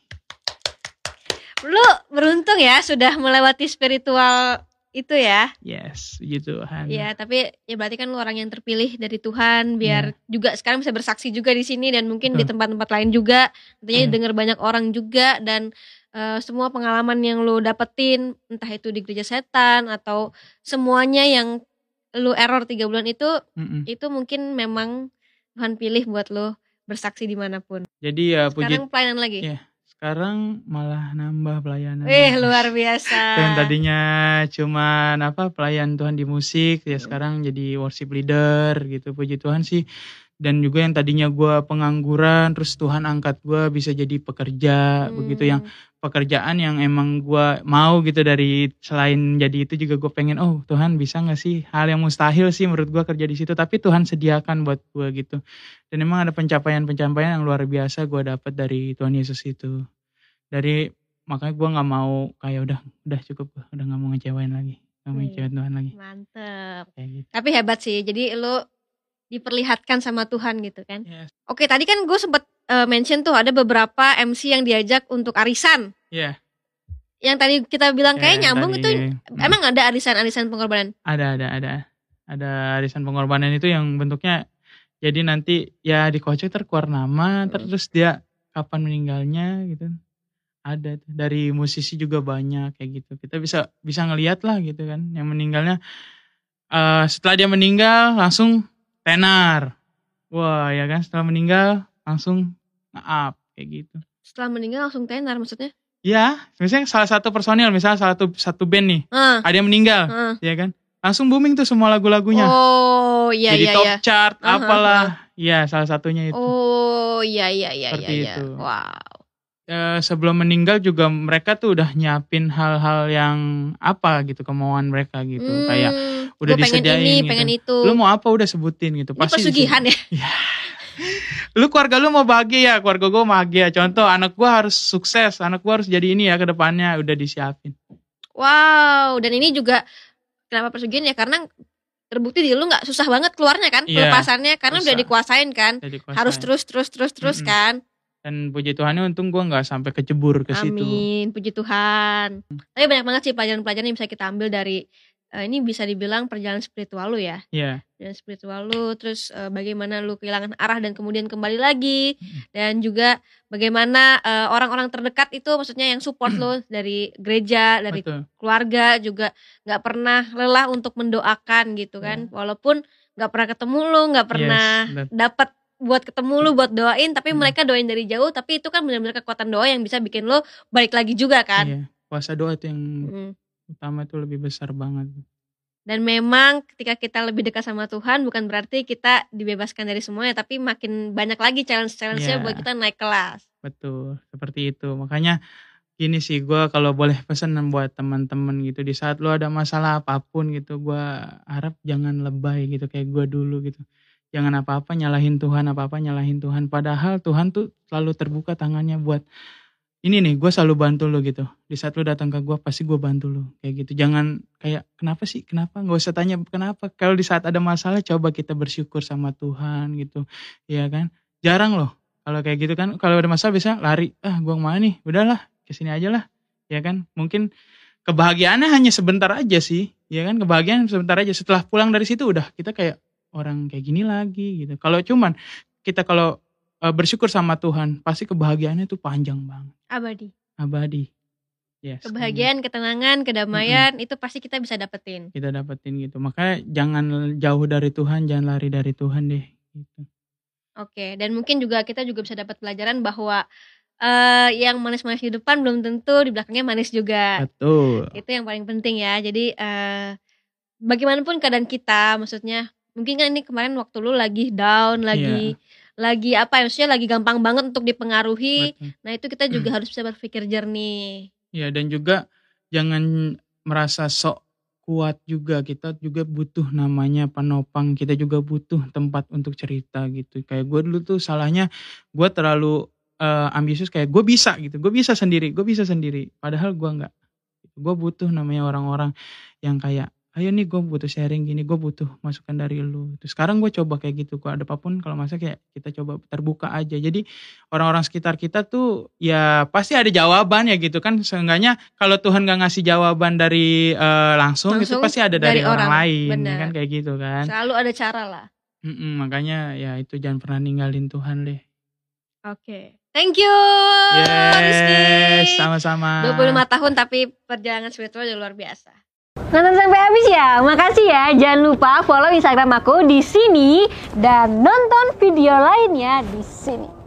Lu beruntung ya sudah melewati spiritual itu ya. yes puji Tuhan Ya, tapi ya berarti kan lu orang yang terpilih dari Tuhan biar juga sekarang bisa bersaksi juga di sini dan mungkin di Betul. tempat-tempat lain juga. Tentunya Iya. dengar banyak orang juga dan eh, semua pengalaman yang lu dapetin entah itu di gereja setan atau semuanya yang lu error tiga bulan itu Mm-mm. itu mungkin memang Tuhan pilih buat lu bersaksi di mana pun. jadi ya puji Sekarang pelayanan lagi. Iya. sekarang malah nambah pelayanan Eh luar biasa. yang tadinya cuman apa pelayan Tuhan di musik ya sekarang jadi worship leader gitu puji Tuhan sih dan juga yang tadinya gua pengangguran terus Tuhan angkat gua bisa jadi pekerja begitu yang Hmm. Pekerjaan yang emang gua mau gitu dari selain jadi itu juga gue pengen oh Tuhan bisa nggak sih hal yang mustahil sih menurut gua kerja di situ tapi Tuhan sediakan buat gua gitu dan emang ada pencapaian-pencapaian yang luar biasa gua dapat dari Tuhan Yesus itu dari makanya gua nggak mau kayak udah udah cukup udah nggak mau ngecewain lagi nggak mau Wih. ngecewain Tuhan lagi Mantep. kayak gitu Tapi hebat sih. Jadi lu diperlihatkan sama Tuhan gitu kan. yes. Oke, tadi kan gue sempet eh, mention tuh ada beberapa MC yang diajak untuk arisan. Iya. Yang tadi kita bilang kayak Ya, nyambung tadi, itu emang ada arisan-arisan pengorbanan. ada ada ada ada arisan pengorbanan itu yang bentuknya jadi nanti ya dikocok terkeluar nama Hmm. terus dia kapan meninggalnya gitu ada dari musisi juga banyak kayak gitu kita bisa bisa ngelihat lah gitu kan yang meninggalnya eh setelah dia meninggal langsung tenar wah ya kan setelah meninggal langsung maaf kayak gitu Setelah meninggal langsung tenar maksudnya. ya misalnya salah satu personil misalnya salah satu satu band nih Ah, ada yang meninggal ah. ya kan langsung booming tuh semua lagu-lagunya Oh, iya jadi iya top iya. chart Aha, apalah ya salah satunya itu Oh, iya iya iya Seperti iya. iya. itu. Wow. Eh, sebelum meninggal juga mereka tuh udah nyiapin hal-hal yang apa gitu kemauan mereka gitu kayak Hmm, udah gua pengen disediain ini, gitu. pengen itu. lu mau apa udah sebutin gitu ini pesugihan ya. lu keluarga lu mau bahagia keluarga gue bahagia contoh anak gue harus sukses anak gue harus jadi ini ya ke depannya udah disiapin Wow, dan ini juga kenapa pesugihan ya karena terbukti di lu nggak susah banget keluarnya kan Iya, pelepasannya karena udah susah. dikuasain kan. jadi kuasa. Harus terus terus terus terus Mm-mm. kan. Dan puji Tuhannya untung gue nggak sampai kecebur ke situ Amin, puji Tuhan. Tapi banyak banget sih pelajaran-pelajaran yang bisa kita ambil dari eh, ini bisa dibilang perjalanan spiritual lu ya. Iya. Dan spiritual lu terus eh, bagaimana lu kehilangan arah dan kemudian kembali lagi Mm. dan juga bagaimana eh, orang-orang terdekat itu maksudnya yang support lu dari gereja, dari Betul. keluarga juga nggak pernah lelah untuk mendoakan gitu kan. Walaupun nggak pernah ketemu lu, nggak pernah Yes, dapat buat ketemu lu buat doain tapi Hmm. mereka doain dari jauh tapi itu kan benar-benar kekuatan doa yang bisa bikin lu balik lagi juga kan. Iya. Puasa doa itu yang Mm. utama itu lebih besar banget. Dan memang ketika kita lebih dekat sama Tuhan bukan berarti kita dibebaskan dari semuanya tapi makin banyak lagi challenge-challenge-nya Iya. buat kita naik kelas. Betul, seperti itu. Makanya gini sih, gue kalau boleh pesan buat teman-teman gitu, di saat lu ada masalah apa pun gitu, gue harap jangan lebay gitu kayak gue dulu gitu. Jangan apa-apa nyalahin Tuhan, apa-apa nyalahin Tuhan. Padahal Tuhan tuh selalu terbuka tangannya buat ini nih, gue selalu bantu lu gitu. Di saat lu datang ke gue, pasti gue bantu lu kayak gitu. Jangan kayak kenapa sih, kenapa? Gak usah tanya kenapa. Kalau di saat ada masalah, coba kita bersyukur sama Tuhan gitu, ya kan? Jarang loh kalau kayak gitu kan kalau ada masalah bisa lari ah gua ke mana nih udahlah ke sini aja lah ya kan mungkin kebahagiaannya hanya sebentar aja sih ya kan kebahagiaan sebentar aja setelah pulang dari situ udah kita kayak orang kayak gini lagi gitu kalau cuman kita kalau eh, bersyukur sama Tuhan pasti kebahagiaannya tuh panjang banget Abadi. abadi yes Kebahagiaan, ketenangan, kedamaian itu pasti kita bisa dapetin. kita dapetin gitu makanya jangan jauh dari Tuhan jangan lari dari Tuhan deh gitu Oke, dan mungkin juga kita juga bisa dapat pelajaran bahwa eh yang manis-manis di depan belum tentu di belakangnya manis juga. betul Itu yang paling penting ya. Jadi eh bagaimanapun keadaan kita, maksudnya mungkin kan ini kemarin waktu lu lagi down, lagi lagi apa ya, maksudnya lagi gampang banget untuk dipengaruhi. betul. Nah, itu kita juga harus bisa berpikir jernih. Ya dan juga jangan merasa sok kuat juga. Kita juga butuh namanya penopang. Kita juga butuh tempat untuk cerita gitu. Kayak gue dulu tuh salahnya gue terlalu eh, ambisius kayak gue bisa gitu. Gue bisa sendiri gue bisa sendiri. Padahal gue nggak. Gue butuh namanya orang-orang yang kayak ayo nih gue butuh sharing gini gue butuh masukan dari lu terus sekarang gue coba kayak gitu gue ada apa pun kalau masa kayak kita coba terbuka aja jadi orang-orang sekitar kita tuh ya pasti ada jawaban ya gitu kan seenggaknya kalau Tuhan gak ngasih jawaban dari eh, langsung, itu Langsung pasti ada dari, dari orang, orang, lain benar. kan kayak gitu kan Selalu ada cara lah. Mm-mm, makanya ya itu jangan pernah ninggalin Tuhan deh Oke. Thank you. Rizky. yes sama-sama 25 tahun tapi perjalanan spiritual luar biasa. Nonton sampai habis ya. Makasih ya. Jangan lupa follow Instagram aku di sini dan nonton video lainnya di sini.